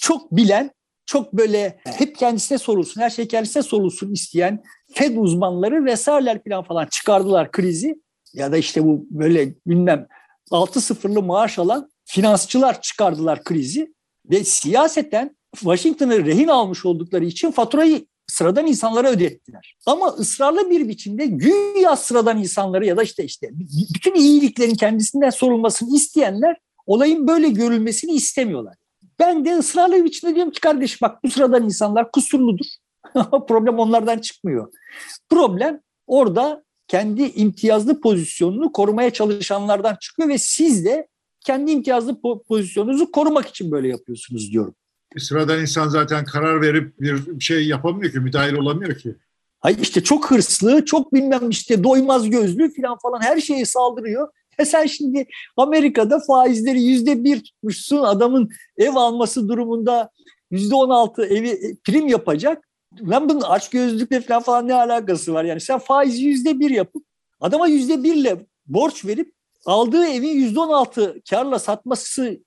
Çok bilen, çok böyle hep kendisine sorulsun, her şey kendisine sorulsun isteyen Fed uzmanları vesaireler falan falan çıkardılar krizi. Ya da işte bu böyle bilmem 6 sıfırlı maaş alan finansçılar çıkardılar krizi. Ve siyaseten Washington'ı rehin almış oldukları için faturayı sıradan insanlara ödettiler. Ama ısrarlı bir biçimde güya sıradan insanları ya da işte işte bütün iyiliklerin kendisinden sorulmasını isteyenler olayın böyle görülmesini istemiyorlar. Ben de ısrarlı bir biçimde diyorum ki kardeş bak bu sıradan insanlar kusurludur. Problem onlardan çıkmıyor. Problem orada kendi imtiyazlı pozisyonunu korumaya çalışanlardan çıkıyor ve siz de kendi imtiyazlı pozisyonunuzu korumak için böyle yapıyorsunuz diyorum. Sıradan insan zaten karar verip bir şey yapamıyor ki, müdahil olamıyor ki. Hayır işte çok hırslı, çok bilmem işte doymaz gözlü falan falan her şeye saldırıyor. E sen şimdi Amerika'da faizleri yüzde bir tutmuşsun adamın ev alması durumunda yüzde on altı evi e, prim yapacak. Lan bunun aç gözlükle falan, falan ne alakası var? Yani sen faizi yüzde bir yapıp adama yüzde birle borç verip aldığı evi yüzde on altı karla satması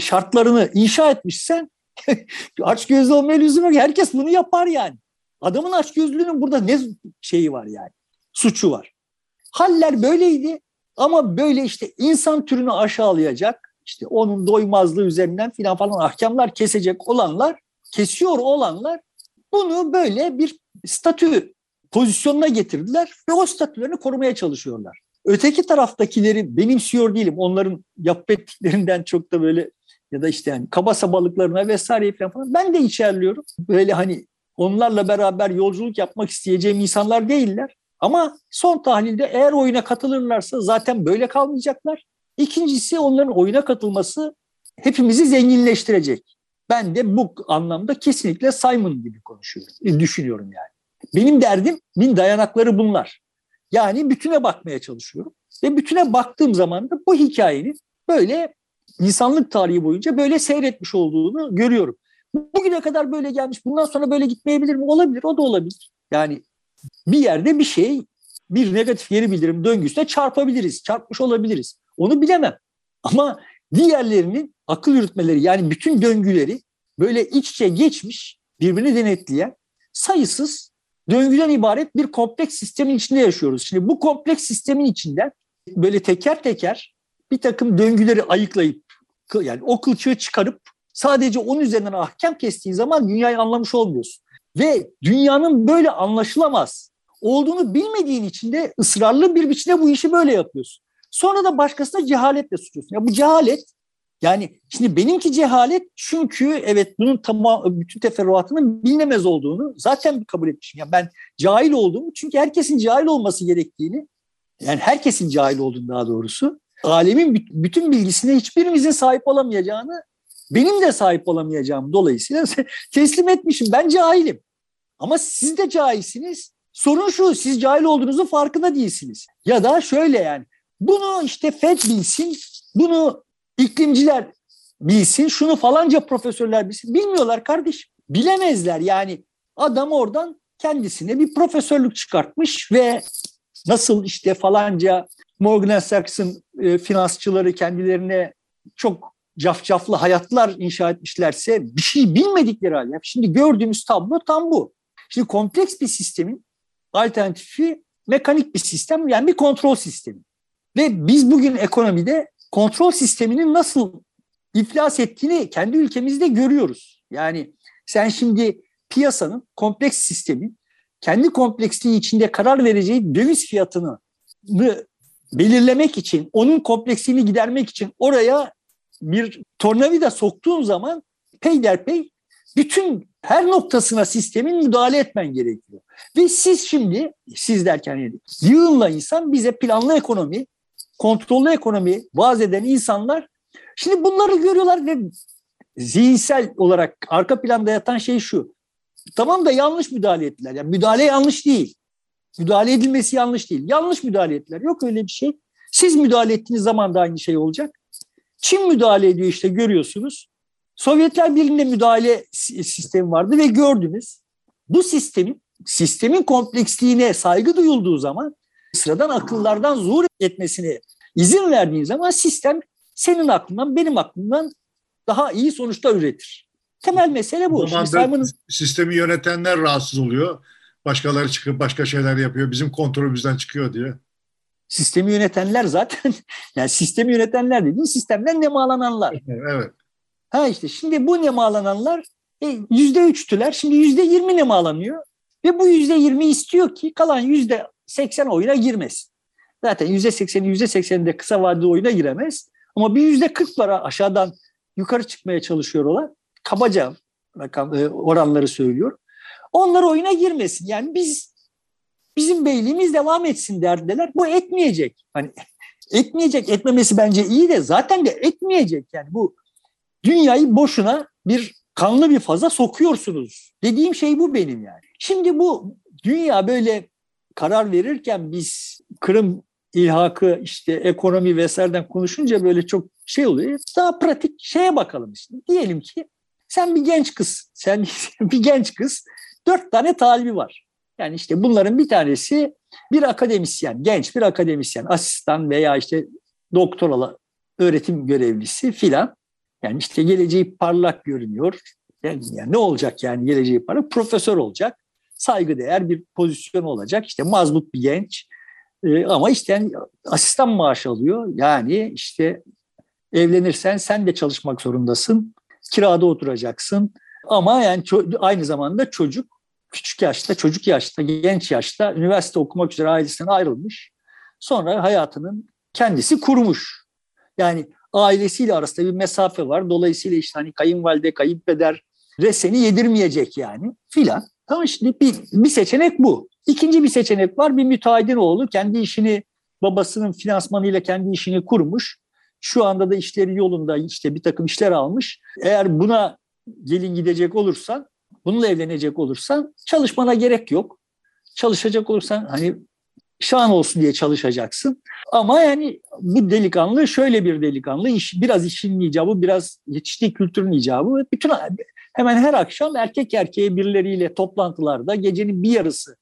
şartlarını inşa etmişsen aç gözlü olmaya lüzum yok. Herkes bunu yapar yani. Adamın aç gözlüğünün burada ne şeyi var yani? Suçu var. Haller böyleydi ama böyle işte insan türünü aşağılayacak, işte onun doymazlığı üzerinden filan falan ahkamlar kesecek olanlar, kesiyor olanlar bunu böyle bir statü pozisyonuna getirdiler ve o statülerini korumaya çalışıyorlar. Öteki taraftakileri benimsiyor değilim. Onların yapıp ettiklerinden çok da böyle ya da işte yani kaba sabalıklarına vesaire falan ben de içerliyorum. Böyle hani onlarla beraber yolculuk yapmak isteyeceğim insanlar değiller. Ama son tahlilde eğer oyuna katılırlarsa zaten böyle kalmayacaklar. İkincisi onların oyuna katılması hepimizi zenginleştirecek. Ben de bu anlamda kesinlikle Simon gibi konuşuyorum, e, düşünüyorum yani. Benim derdimin dayanakları bunlar. Yani bütüne bakmaya çalışıyorum. Ve bütüne baktığım zaman da bu hikayenin böyle insanlık tarihi boyunca böyle seyretmiş olduğunu görüyorum. Bugüne kadar böyle gelmiş, bundan sonra böyle gitmeyebilir mi? Olabilir, o da olabilir. Yani bir yerde bir şey, bir negatif geri bildirim döngüsüne çarpabiliriz, çarpmış olabiliriz. Onu bilemem. Ama diğerlerinin akıl yürütmeleri yani bütün döngüleri böyle iç içe geçmiş, birbirini denetleyen sayısız döngüden ibaret bir kompleks sistemin içinde yaşıyoruz. Şimdi bu kompleks sistemin içinden böyle teker teker bir takım döngüleri ayıklayıp yani o kılçığı çıkarıp sadece onun üzerinden ahkam kestiğin zaman dünyayı anlamış olmuyorsun. Ve dünyanın böyle anlaşılamaz olduğunu bilmediğin için de ısrarlı bir biçimde bu işi böyle yapıyorsun. Sonra da başkasına cehaletle suçluyorsun. Ya bu cehalet yani şimdi benimki cehalet çünkü evet bunun tamam bütün teferruatının bilinemez olduğunu zaten kabul etmişim. Yani ben cahil olduğumu çünkü herkesin cahil olması gerektiğini yani herkesin cahil olduğunu daha doğrusu alemin bütün bilgisine hiçbirimizin sahip olamayacağını benim de sahip olamayacağım dolayısıyla teslim etmişim. Ben cahilim. Ama siz de cahilsiniz. Sorun şu siz cahil olduğunuzun farkında değilsiniz. Ya da şöyle yani bunu işte FED bilsin, bunu iklimciler bilsin, şunu falanca profesörler bilsin. Bilmiyorlar kardeş. Bilemezler yani adam oradan kendisine bir profesörlük çıkartmış ve nasıl işte falanca Morgan Saks'ın e, finansçıları kendilerine çok cafcaflı hayatlar inşa etmişlerse bir şey bilmedikleri halde. Şimdi gördüğümüz tablo tam bu. Şimdi kompleks bir sistemin alternatifi mekanik bir sistem yani bir kontrol sistemi. Ve biz bugün ekonomide kontrol sisteminin nasıl iflas ettiğini kendi ülkemizde görüyoruz. Yani sen şimdi piyasanın kompleks sistemin kendi kompleksliği içinde karar vereceği döviz fiyatını belirlemek için, onun kompleksliğini gidermek için oraya bir tornavida soktuğun zaman peyderpey bütün her noktasına sistemin müdahale etmen gerekiyor. Ve siz şimdi, siz derken yani, yığınla insan bize planlı ekonomi, kontrollü ekonomi vaaz eden insanlar şimdi bunları görüyorlar ve zihinsel olarak arka planda yatan şey şu. Tamam da yanlış müdahale ettiler. Yani müdahale yanlış değil. Müdahale edilmesi yanlış değil. Yanlış müdahale ettiler. Yok öyle bir şey. Siz müdahale ettiğiniz zaman da aynı şey olacak. Çin müdahale ediyor işte görüyorsunuz. Sovyetler Birliği'nde müdahale sistemi vardı ve gördünüz. Bu sistemin sistemin kompleksliğine saygı duyulduğu zaman sıradan akıllardan zuhur etmesine izin verdiğin zaman sistem senin aklından benim aklımdan daha iyi sonuçlar üretir. Temel mesele bu. O zaman Simon... sistemi yönetenler rahatsız oluyor. Başkaları çıkıp başka şeyler yapıyor. Bizim kontrolümüzden çıkıyor diye. Sistemi yönetenler zaten yani sistemi yönetenler dediğin sistemden nemalananlar. Evet. Ha işte şimdi bu nemalananlar e, yüzde üçtüler. Şimdi yüzde yirmi nemalanıyor. Ve bu yüzde yirmi istiyor ki kalan yüzde seksen oyuna girmesin. Zaten yüzde sekseni yüzde sekseni de kısa vadeli oyuna giremez. Ama bir yüzde kırk para aşağıdan yukarı çıkmaya çalışıyorlar. Kabaca rakam, e, oranları söylüyor. Onlar oyuna girmesin. Yani biz bizim beyliğimiz devam etsin derdiler. Bu etmeyecek. Hani etmeyecek. Etmemesi bence iyi de zaten de etmeyecek. Yani bu dünyayı boşuna bir kanlı bir faza sokuyorsunuz. Dediğim şey bu benim yani. Şimdi bu dünya böyle karar verirken biz Kırım ilhakı işte ekonomi vesaireden konuşunca böyle çok şey oluyor. Daha pratik şeye bakalım işte. Diyelim ki sen bir genç kız, sen bir genç kız dört tane talibi var. Yani işte bunların bir tanesi bir akademisyen, genç bir akademisyen, asistan veya işte doktoralı öğretim görevlisi filan. Yani işte geleceği parlak görünüyor. Yani, yani ne olacak yani geleceği parlak? Profesör olacak. Saygıdeğer bir pozisyon olacak. İşte mazbut bir genç. Ee, ama işte yani asistan maaş alıyor. Yani işte evlenirsen sen de çalışmak zorundasın. Kirada oturacaksın. Ama yani aynı zamanda çocuk küçük yaşta, çocuk yaşta, genç yaşta üniversite okumak üzere ailesinden ayrılmış. Sonra hayatının kendisi kurmuş. Yani ailesiyle arasında bir mesafe var. Dolayısıyla işte hani kayınvalide, kayınpeder reseni yedirmeyecek yani filan. Tamam şimdi bir, bir seçenek bu. İkinci bir seçenek var. Bir müteahhidin oğlu kendi işini babasının finansmanıyla kendi işini kurmuş. Şu anda da işleri yolunda işte bir takım işler almış. Eğer buna gelin gidecek olursan, bununla evlenecek olursan çalışmana gerek yok. Çalışacak olursan hani şan olsun diye çalışacaksın. Ama yani bu delikanlı şöyle bir delikanlı, iş, biraz işin icabı, biraz yetiştiği kültürün icabı. Bütün hemen her akşam erkek erkeğe birileriyle toplantılarda gecenin bir yarısı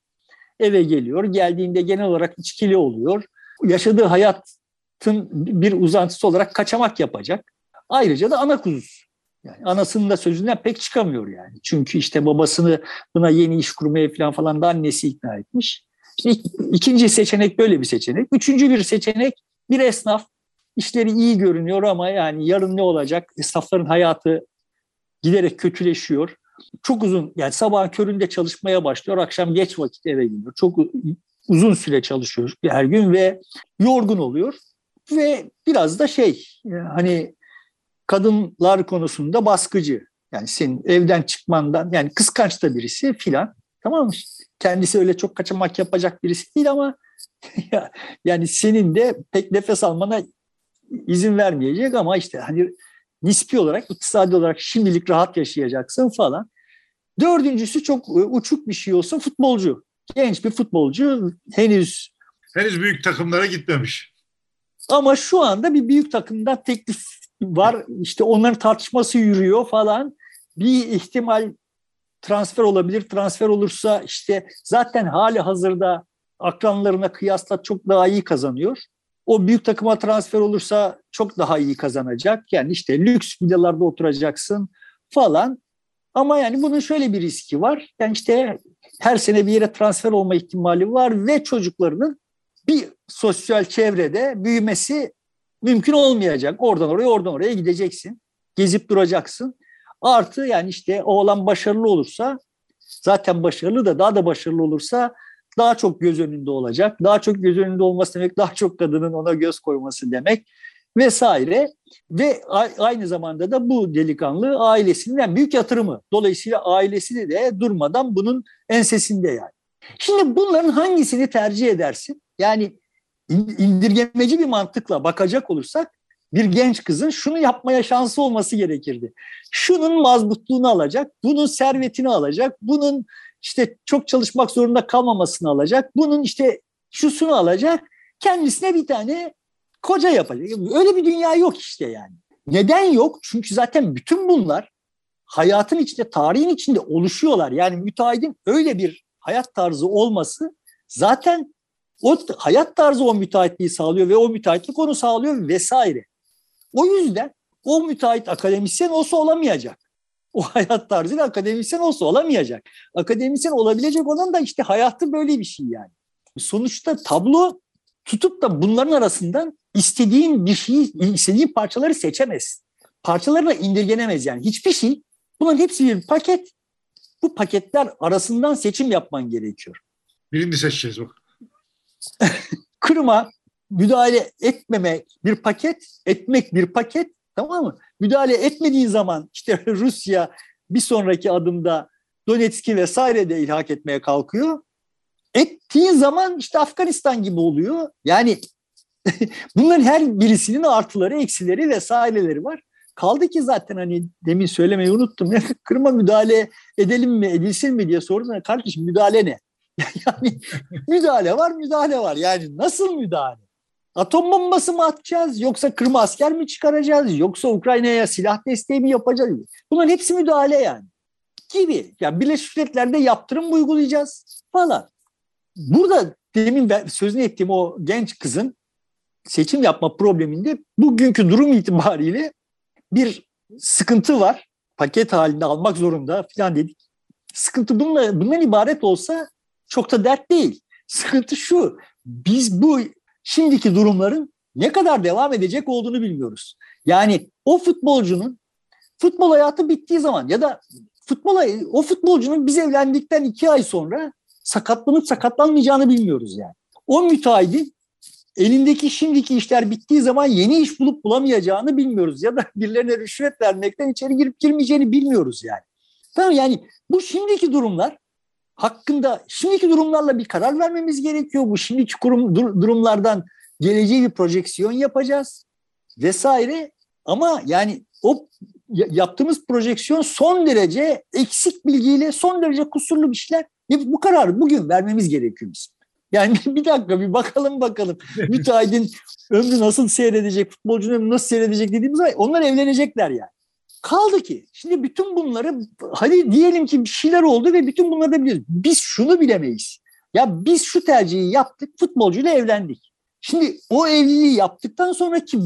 eve geliyor. Geldiğinde genel olarak içkili oluyor. Yaşadığı hayatın bir uzantısı olarak kaçamak yapacak. Ayrıca da ana kuzusu. Yani anasının da sözünden pek çıkamıyor yani. Çünkü işte babasını buna yeni iş kurmaya falan falan da annesi ikna etmiş. İkinci seçenek böyle bir seçenek. Üçüncü bir seçenek bir esnaf. İşleri iyi görünüyor ama yani yarın ne olacak? Esnafların hayatı giderek kötüleşiyor. Çok uzun yani sabah köründe çalışmaya başlıyor, akşam geç vakit eve gidiyor. Çok uzun süre çalışıyor her gün ve yorgun oluyor. Ve biraz da şey hani kadınlar konusunda baskıcı. Yani senin evden çıkmandan yani kıskanç da birisi filan. Tamam mı? Kendisi öyle çok kaçamak yapacak birisi değil ama yani senin de pek nefes almana izin vermeyecek ama işte hani nispi olarak, iktisadi olarak şimdilik rahat yaşayacaksın falan. Dördüncüsü çok e, uçuk bir şey olsun futbolcu. Genç bir futbolcu henüz henüz büyük takımlara gitmemiş. Ama şu anda bir büyük takımda teklif var. İşte onların tartışması yürüyor falan. Bir ihtimal transfer olabilir. Transfer olursa işte zaten hali hazırda akranlarına kıyasla çok daha iyi kazanıyor. O büyük takıma transfer olursa çok daha iyi kazanacak. Yani işte lüks villalarda oturacaksın falan. Ama yani bunun şöyle bir riski var. Yani işte her sene bir yere transfer olma ihtimali var ve çocuklarının bir sosyal çevrede büyümesi mümkün olmayacak. Oradan oraya, oradan oraya gideceksin. Gezip duracaksın. Artı yani işte oğlan başarılı olursa zaten başarılı da daha da başarılı olursa daha çok göz önünde olacak. Daha çok göz önünde olması demek daha çok kadının ona göz koyması demek. vesaire ve aynı zamanda da bu delikanlı ailesinin en büyük yatırımı. Dolayısıyla ailesini de durmadan bunun ensesinde yani. Şimdi bunların hangisini tercih edersin? Yani indirgemeci bir mantıkla bakacak olursak bir genç kızın şunu yapmaya şansı olması gerekirdi. Şunun mazbutluğunu alacak, bunun servetini alacak, bunun işte çok çalışmak zorunda kalmamasını alacak, bunun işte şusunu alacak, kendisine bir tane koca yapacak. Öyle bir dünya yok işte yani. Neden yok? Çünkü zaten bütün bunlar hayatın içinde, tarihin içinde oluşuyorlar. Yani müteahhidin öyle bir hayat tarzı olması zaten o hayat tarzı o müteahhitliği sağlıyor ve o müteahhitlik onu sağlıyor vesaire. O yüzden o müteahhit akademisyen olsa olamayacak. O hayat tarzıyla akademisyen olsa olamayacak. Akademisyen olabilecek olan da işte hayatı böyle bir şey yani. Sonuçta tablo tutup da bunların arasından istediğin bir şeyi, istediğin parçaları seçemez. Parçalarına indirgenemez yani. Hiçbir şey. Bunların hepsi bir paket. Bu paketler arasından seçim yapman gerekiyor. Birini seçeceğiz bak. Kırma, müdahale etmemek bir paket, etmek bir paket tamam mı? Müdahale etmediğin zaman işte Rusya bir sonraki adımda Donetsk'i vesaire de ilhak etmeye kalkıyor. Ettiğin zaman işte Afganistan gibi oluyor. Yani bunların her birisinin artıları, eksileri vesaireleri var. Kaldı ki zaten hani demin söylemeyi unuttum. Kırma müdahale edelim mi, edilsin mi diye sordum. Kardeşim müdahale ne? yani müdahale var, müdahale var. Yani nasıl müdahale? Atom bombası mı atacağız yoksa Kırım asker mi çıkaracağız yoksa Ukrayna'ya silah desteği mi yapacağız? Bunların hepsi müdahale yani gibi. Yani Birleşmiş Milletler'de yaptırım uygulayacağız falan. Burada demin sözünü ettiğim o genç kızın seçim yapma probleminde bugünkü durum itibariyle bir sıkıntı var. Paket halinde almak zorunda falan dedik. Sıkıntı bununla, bundan ibaret olsa çok da dert değil. Sıkıntı şu. Biz bu şimdiki durumların ne kadar devam edecek olduğunu bilmiyoruz. Yani o futbolcunun futbol hayatı bittiği zaman ya da futbola o futbolcunun biz evlendikten iki ay sonra sakatlanıp sakatlanmayacağını bilmiyoruz yani. O müteahhidin elindeki şimdiki işler bittiği zaman yeni iş bulup bulamayacağını bilmiyoruz. Ya da birilerine rüşvet vermekten içeri girip girmeyeceğini bilmiyoruz yani. Tamam yani bu şimdiki durumlar hakkında şimdiki durumlarla bir karar vermemiz gerekiyor. Bu şimdiki kurum, durumlardan geleceği bir projeksiyon yapacağız vesaire. Ama yani o yaptığımız projeksiyon son derece eksik bilgiyle son derece kusurlu bir şeyler. Bu kararı bugün vermemiz gerekiyor bizim. Yani bir dakika bir bakalım bakalım. Müteahhidin ömrü nasıl seyredecek, futbolcunun ömrü nasıl seyredecek dediğimiz zaman onlar evlenecekler yani. Kaldı ki şimdi bütün bunları hadi diyelim ki bir şeyler oldu ve bütün bunları da biliyoruz. Biz şunu bilemeyiz. Ya biz şu tercihi yaptık, futbolcuyla evlendik. Şimdi o evliliği yaptıktan sonraki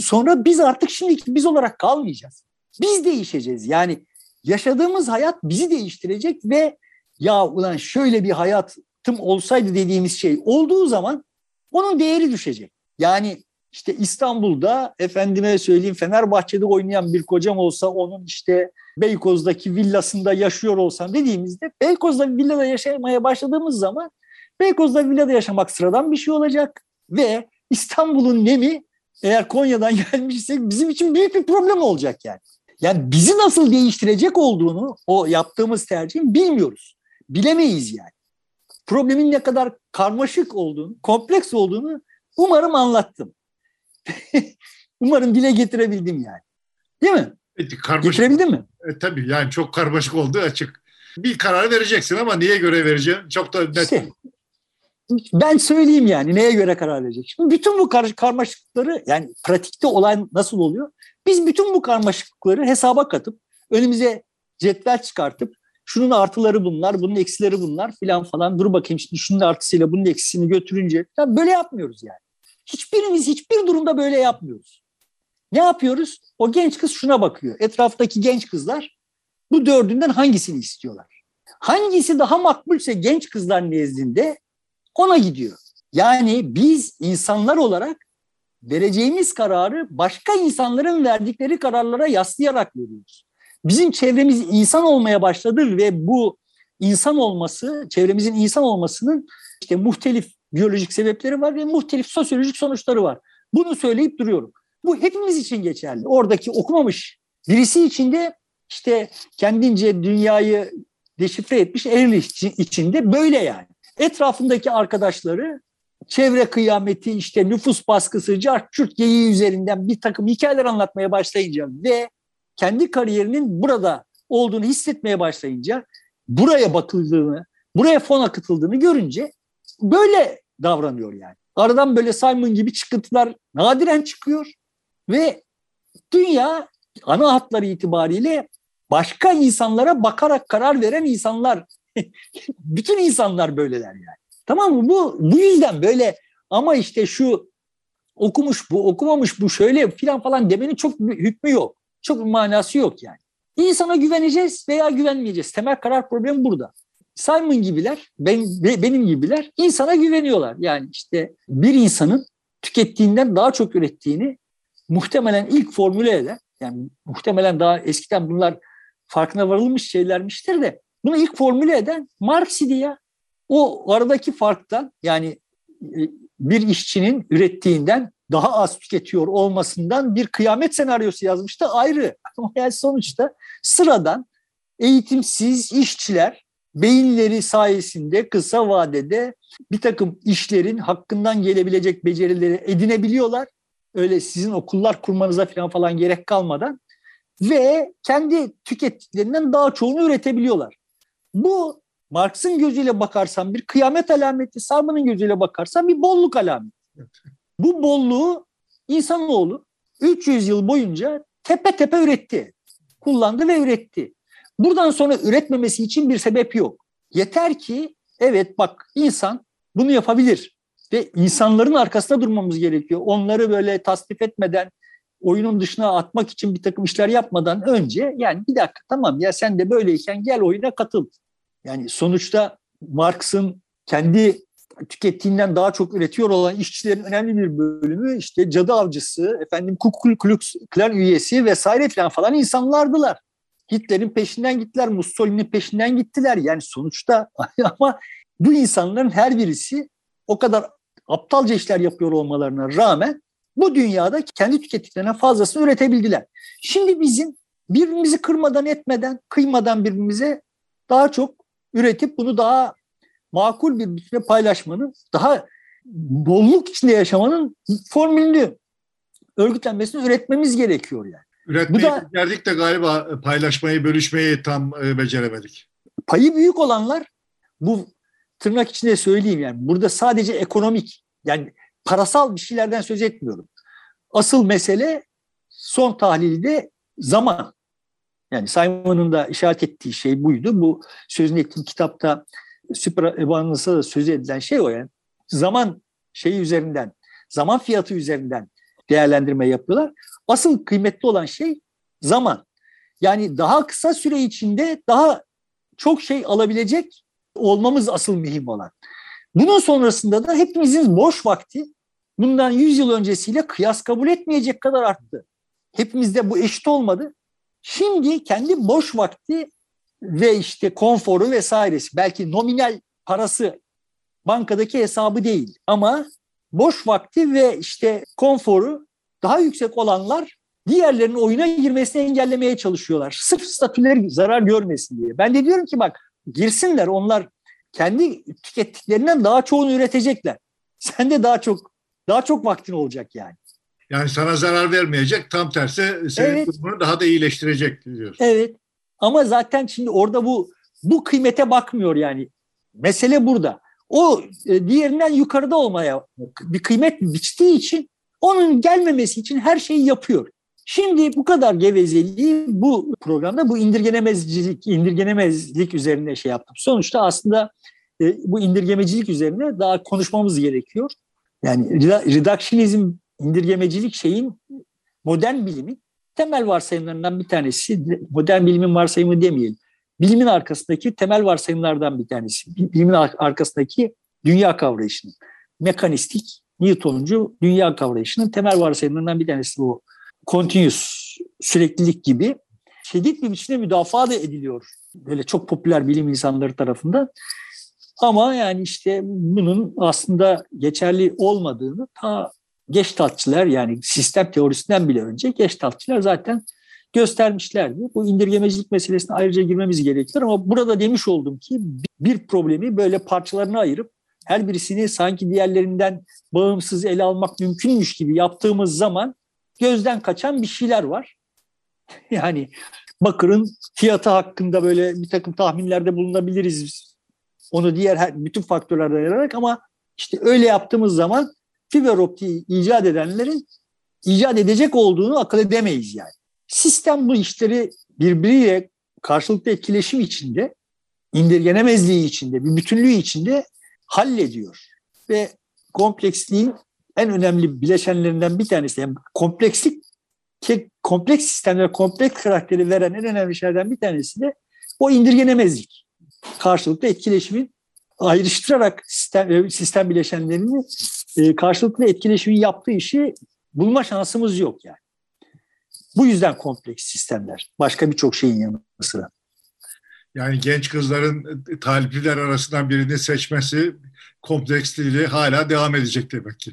sonra biz artık şimdi biz olarak kalmayacağız. Biz değişeceğiz. Yani yaşadığımız hayat bizi değiştirecek ve ya ulan şöyle bir hayatım olsaydı dediğimiz şey olduğu zaman onun değeri düşecek. Yani işte İstanbul'da efendime söyleyeyim Fenerbahçe'de oynayan bir kocam olsa onun işte Beykoz'daki villasında yaşıyor olsam dediğimizde Beykoz'da villada yaşamaya başladığımız zaman Beykoz'da villada yaşamak sıradan bir şey olacak ve İstanbul'un nemi eğer Konya'dan gelmişsek bizim için büyük bir problem olacak yani. Yani bizi nasıl değiştirecek olduğunu o yaptığımız tercihin bilmiyoruz. Bilemeyiz yani. Problemin ne kadar karmaşık olduğunu, kompleks olduğunu umarım anlattım. Umarım dile getirebildim yani. Değil mi? Evet, karmaşık, Getirebildin mi? E, tabii yani çok karmaşık olduğu açık. Bir karar vereceksin ama niye göre vereceksin? Çok da net. İşte, ben söyleyeyim yani neye göre karar verecek. Şimdi bütün bu kar karmaşıkları yani pratikte olan nasıl oluyor? Biz bütün bu karmaşıkları hesaba katıp önümüze cetvel çıkartıp şunun artıları bunlar, bunun eksileri bunlar filan falan. Dur bakayım şimdi şunun artısıyla bunun eksisini götürünce. Ya böyle yapmıyoruz yani. Hiçbirimiz hiçbir durumda böyle yapmıyoruz. Ne yapıyoruz? O genç kız şuna bakıyor. Etraftaki genç kızlar bu dördünden hangisini istiyorlar? Hangisi daha makbulse genç kızlar nezdinde ona gidiyor. Yani biz insanlar olarak vereceğimiz kararı başka insanların verdikleri kararlara yaslayarak veriyoruz. Bizim çevremiz insan olmaya başladı ve bu insan olması, çevremizin insan olmasının işte muhtelif biyolojik sebepleri var ve muhtelif sosyolojik sonuçları var. Bunu söyleyip duruyorum. Bu hepimiz için geçerli. Oradaki okumamış birisi için de işte kendince dünyayı deşifre etmiş Eril içinde böyle yani. Etrafındaki arkadaşları çevre kıyameti, işte nüfus baskısı, cart geyiği üzerinden bir takım hikayeler anlatmaya başlayınca ve kendi kariyerinin burada olduğunu hissetmeye başlayınca buraya bakıldığını, buraya fon akıtıldığını görünce böyle davranıyor yani. Aradan böyle Simon gibi çıkıntılar nadiren çıkıyor ve dünya ana hatları itibariyle başka insanlara bakarak karar veren insanlar. Bütün insanlar böyleler yani. Tamam mı? Bu, bu yüzden böyle ama işte şu okumuş bu, okumamış bu şöyle filan falan demenin çok hükmü yok. Çok manası yok yani. İnsana güveneceğiz veya güvenmeyeceğiz. Temel karar problemi burada. Simon gibiler, ben, benim gibiler insana güveniyorlar. Yani işte bir insanın tükettiğinden daha çok ürettiğini muhtemelen ilk formüle eden, yani muhtemelen daha eskiden bunlar farkına varılmış şeylermiştir de bunu ilk formüle eden Marx idi ya. O aradaki farktan yani e, bir işçinin ürettiğinden daha az tüketiyor olmasından bir kıyamet senaryosu yazmıştı ayrı. Ama yani sonuçta sıradan eğitimsiz işçiler beyinleri sayesinde kısa vadede bir takım işlerin hakkından gelebilecek becerileri edinebiliyorlar. Öyle sizin okullar kurmanıza falan falan gerek kalmadan ve kendi tükettiklerinden daha çoğunu üretebiliyorlar. Bu Marx'ın gözüyle bakarsan bir kıyamet alameti, Sarman'ın gözüyle bakarsan bir bolluk alameti. Bu bolluğu insanoğlu 300 yıl boyunca tepe tepe üretti. Kullandı ve üretti. Buradan sonra üretmemesi için bir sebep yok. Yeter ki evet bak insan bunu yapabilir ve insanların arkasında durmamız gerekiyor. Onları böyle tasnif etmeden, oyunun dışına atmak için bir takım işler yapmadan önce yani bir dakika tamam ya sen de böyleyken gel oyuna katıl. Yani sonuçta Marx'ın kendi tükettiğinden daha çok üretiyor olan işçilerin önemli bir bölümü işte cadı avcısı, efendim Ku Klux Klan üyesi vesaire falan falan insanlardılar. Hitler'in peşinden gittiler, Mussolini'nin peşinden gittiler. Yani sonuçta ama bu insanların her birisi o kadar aptalca işler yapıyor olmalarına rağmen bu dünyada kendi tükettiklerine fazlasını üretebildiler. Şimdi bizim birbirimizi kırmadan etmeden, kıymadan birbirimize daha çok üretip bunu daha makul bir biçimde paylaşmanın, daha bolluk içinde yaşamanın formülünü örgütlenmesini üretmemiz gerekiyor yani. Üretmeyi Bu da, becerdik de galiba paylaşmayı, bölüşmeyi tam e, beceremedik. Payı büyük olanlar bu tırnak içinde söyleyeyim yani burada sadece ekonomik yani parasal bir şeylerden söz etmiyorum. Asıl mesele son tahlilde zaman. Yani Simon'un da işaret ettiği şey buydu. Bu sözünü ettiğim kitapta Süper Ebanlısı da söz edilen şey o yani. Zaman şeyi üzerinden, zaman fiyatı üzerinden değerlendirme yapıyorlar. Asıl kıymetli olan şey zaman. Yani daha kısa süre içinde daha çok şey alabilecek olmamız asıl mühim olan. Bunun sonrasında da hepimizin boş vakti bundan 100 yıl öncesiyle kıyas kabul etmeyecek kadar arttı. Hepimizde bu eşit olmadı. Şimdi kendi boş vakti ve işte konforu vesairesi belki nominal parası bankadaki hesabı değil ama boş vakti ve işte konforu daha yüksek olanlar diğerlerinin oyuna girmesini engellemeye çalışıyorlar. Sırf statüleri zarar görmesin diye. Ben de diyorum ki bak girsinler onlar kendi tükettiklerinden daha çoğunu üretecekler. Sen de daha çok daha çok vaktin olacak yani. Yani sana zarar vermeyecek, tam tersi senin evet. durumunu daha da iyileştirecek diyorsun. Evet. Ama zaten şimdi orada bu bu kıymete bakmıyor yani. Mesele burada. O e, diğerinden yukarıda olmaya bir kıymet biçtiği için onun gelmemesi için her şeyi yapıyor. Şimdi bu kadar gevezeliği bu programda bu indirgenemezlik, indirgenemezlik üzerine şey yaptım. Sonuçta aslında e, bu indirgemecilik üzerine daha konuşmamız gerekiyor. Yani reductionizm, indirgemecilik şeyin modern bilimin temel varsayımlarından bir tanesi. Modern bilimin varsayımı demeyelim. Bilimin arkasındaki temel varsayımlardan bir tanesi. Bilimin arkasındaki dünya kavrayışının. Mekanistik, Newtoncu dünya kavrayışının temel varsayımlarından bir tanesi bu. Continuous, süreklilik gibi şiddet bir biçimde müdafaa da ediliyor. Böyle çok popüler bilim insanları tarafından. Ama yani işte bunun aslında geçerli olmadığını ta Geçtaltçılar yani sistem teorisinden bile önce Geçtaltçılar zaten göstermişlerdi. Bu indirgemecilik meselesine ayrıca girmemiz gerekir ama burada demiş oldum ki bir problemi böyle parçalarına ayırıp her birisini sanki diğerlerinden bağımsız ele almak mümkünmüş gibi yaptığımız zaman gözden kaçan bir şeyler var. Yani bakırın fiyatı hakkında böyle bir takım tahminlerde bulunabiliriz. Onu diğer her, bütün faktörlerden ayırarak ama işte öyle yaptığımız zaman fiber optiği icat edenlerin icat edecek olduğunu akıl edemeyiz yani. Sistem bu işleri birbiriyle karşılıklı etkileşim içinde, indirgenemezliği içinde, bir bütünlüğü içinde hallediyor. Ve kompleksliğin en önemli bileşenlerinden bir tanesi, yani komplekslik kompleks sistemlere kompleks karakteri veren en önemli şeylerden bir tanesi de o indirgenemezlik. Karşılıklı etkileşimin ayrıştırarak sistem, e, sistem bileşenlerini e, karşılıklı etkileşimin yaptığı işi bulma şansımız yok yani. Bu yüzden kompleks sistemler. Başka birçok şeyin yanı sıra. Yani genç kızların e, talipliler arasından birini seçmesi kompleksliğiyle hala devam edecek demek ki.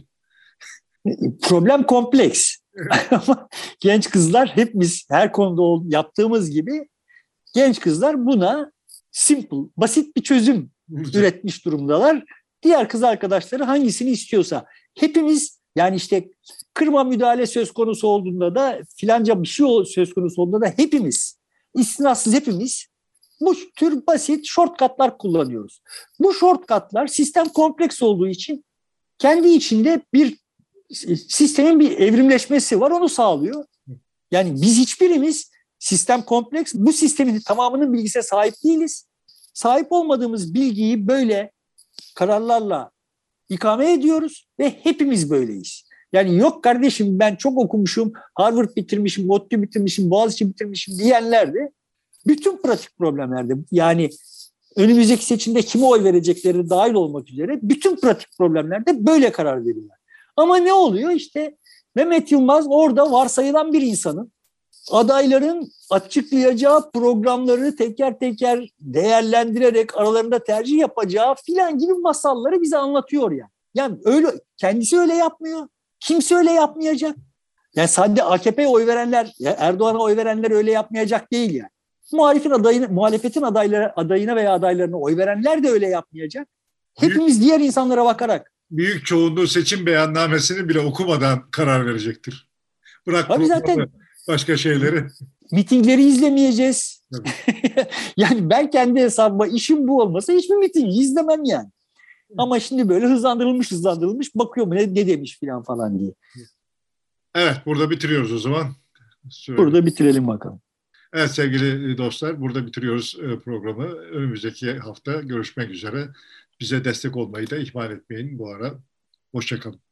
Problem kompleks. Ama genç kızlar hepimiz her konuda yaptığımız gibi genç kızlar buna simple, basit bir çözüm üretmiş durumdalar. Diğer kız arkadaşları hangisini istiyorsa. Hepimiz yani işte kırma müdahale söz konusu olduğunda da filanca bir şey söz konusu olduğunda da hepimiz, istinasız hepimiz bu tür basit shortcutlar kullanıyoruz. Bu shortcutlar sistem kompleks olduğu için kendi içinde bir sistemin bir evrimleşmesi var onu sağlıyor. Yani biz hiçbirimiz sistem kompleks bu sistemin tamamının bilgisine sahip değiliz. Sahip olmadığımız bilgiyi böyle kararlarla ikame ediyoruz ve hepimiz böyleyiz. Yani yok kardeşim ben çok okumuşum, Harvard bitirmişim, ODTÜ bitirmişim, Boğaziçi bitirmişim diyenler de bütün pratik problemlerde yani önümüzdeki seçimde kime oy verecekleri dahil olmak üzere bütün pratik problemlerde böyle karar veriyorlar. Ama ne oluyor işte Mehmet Yılmaz orada varsayılan bir insanın adayların açıklayacağı programları teker teker değerlendirerek aralarında tercih yapacağı filan gibi masalları bize anlatıyor yani. Yani öyle kendisi öyle yapmıyor. Kimse öyle yapmayacak. Yani sadece AKP'ye oy verenler, Erdoğan'a oy verenler öyle yapmayacak değil yani. Muhalefetin adayını, muhalefetin adayları, adayına veya adaylarına oy verenler de öyle yapmayacak. Hepimiz büyük, diğer insanlara bakarak. Büyük çoğunluğu seçim beyannamesini bile okumadan karar verecektir. Bırak Tabii zaten başka şeyleri. Mitingleri izlemeyeceğiz. yani ben kendi hesabıma işim bu olmasa hiçbir miting izlemem yani. Ama şimdi böyle hızlandırılmış hızlandırılmış bakıyorum ne, ne demiş falan falan diye. Evet burada bitiriyoruz o zaman. Söyle. Burada bitirelim bakalım. Evet sevgili dostlar burada bitiriyoruz e, programı. Önümüzdeki hafta görüşmek üzere. Bize destek olmayı da ihmal etmeyin bu ara. Hoşçakalın.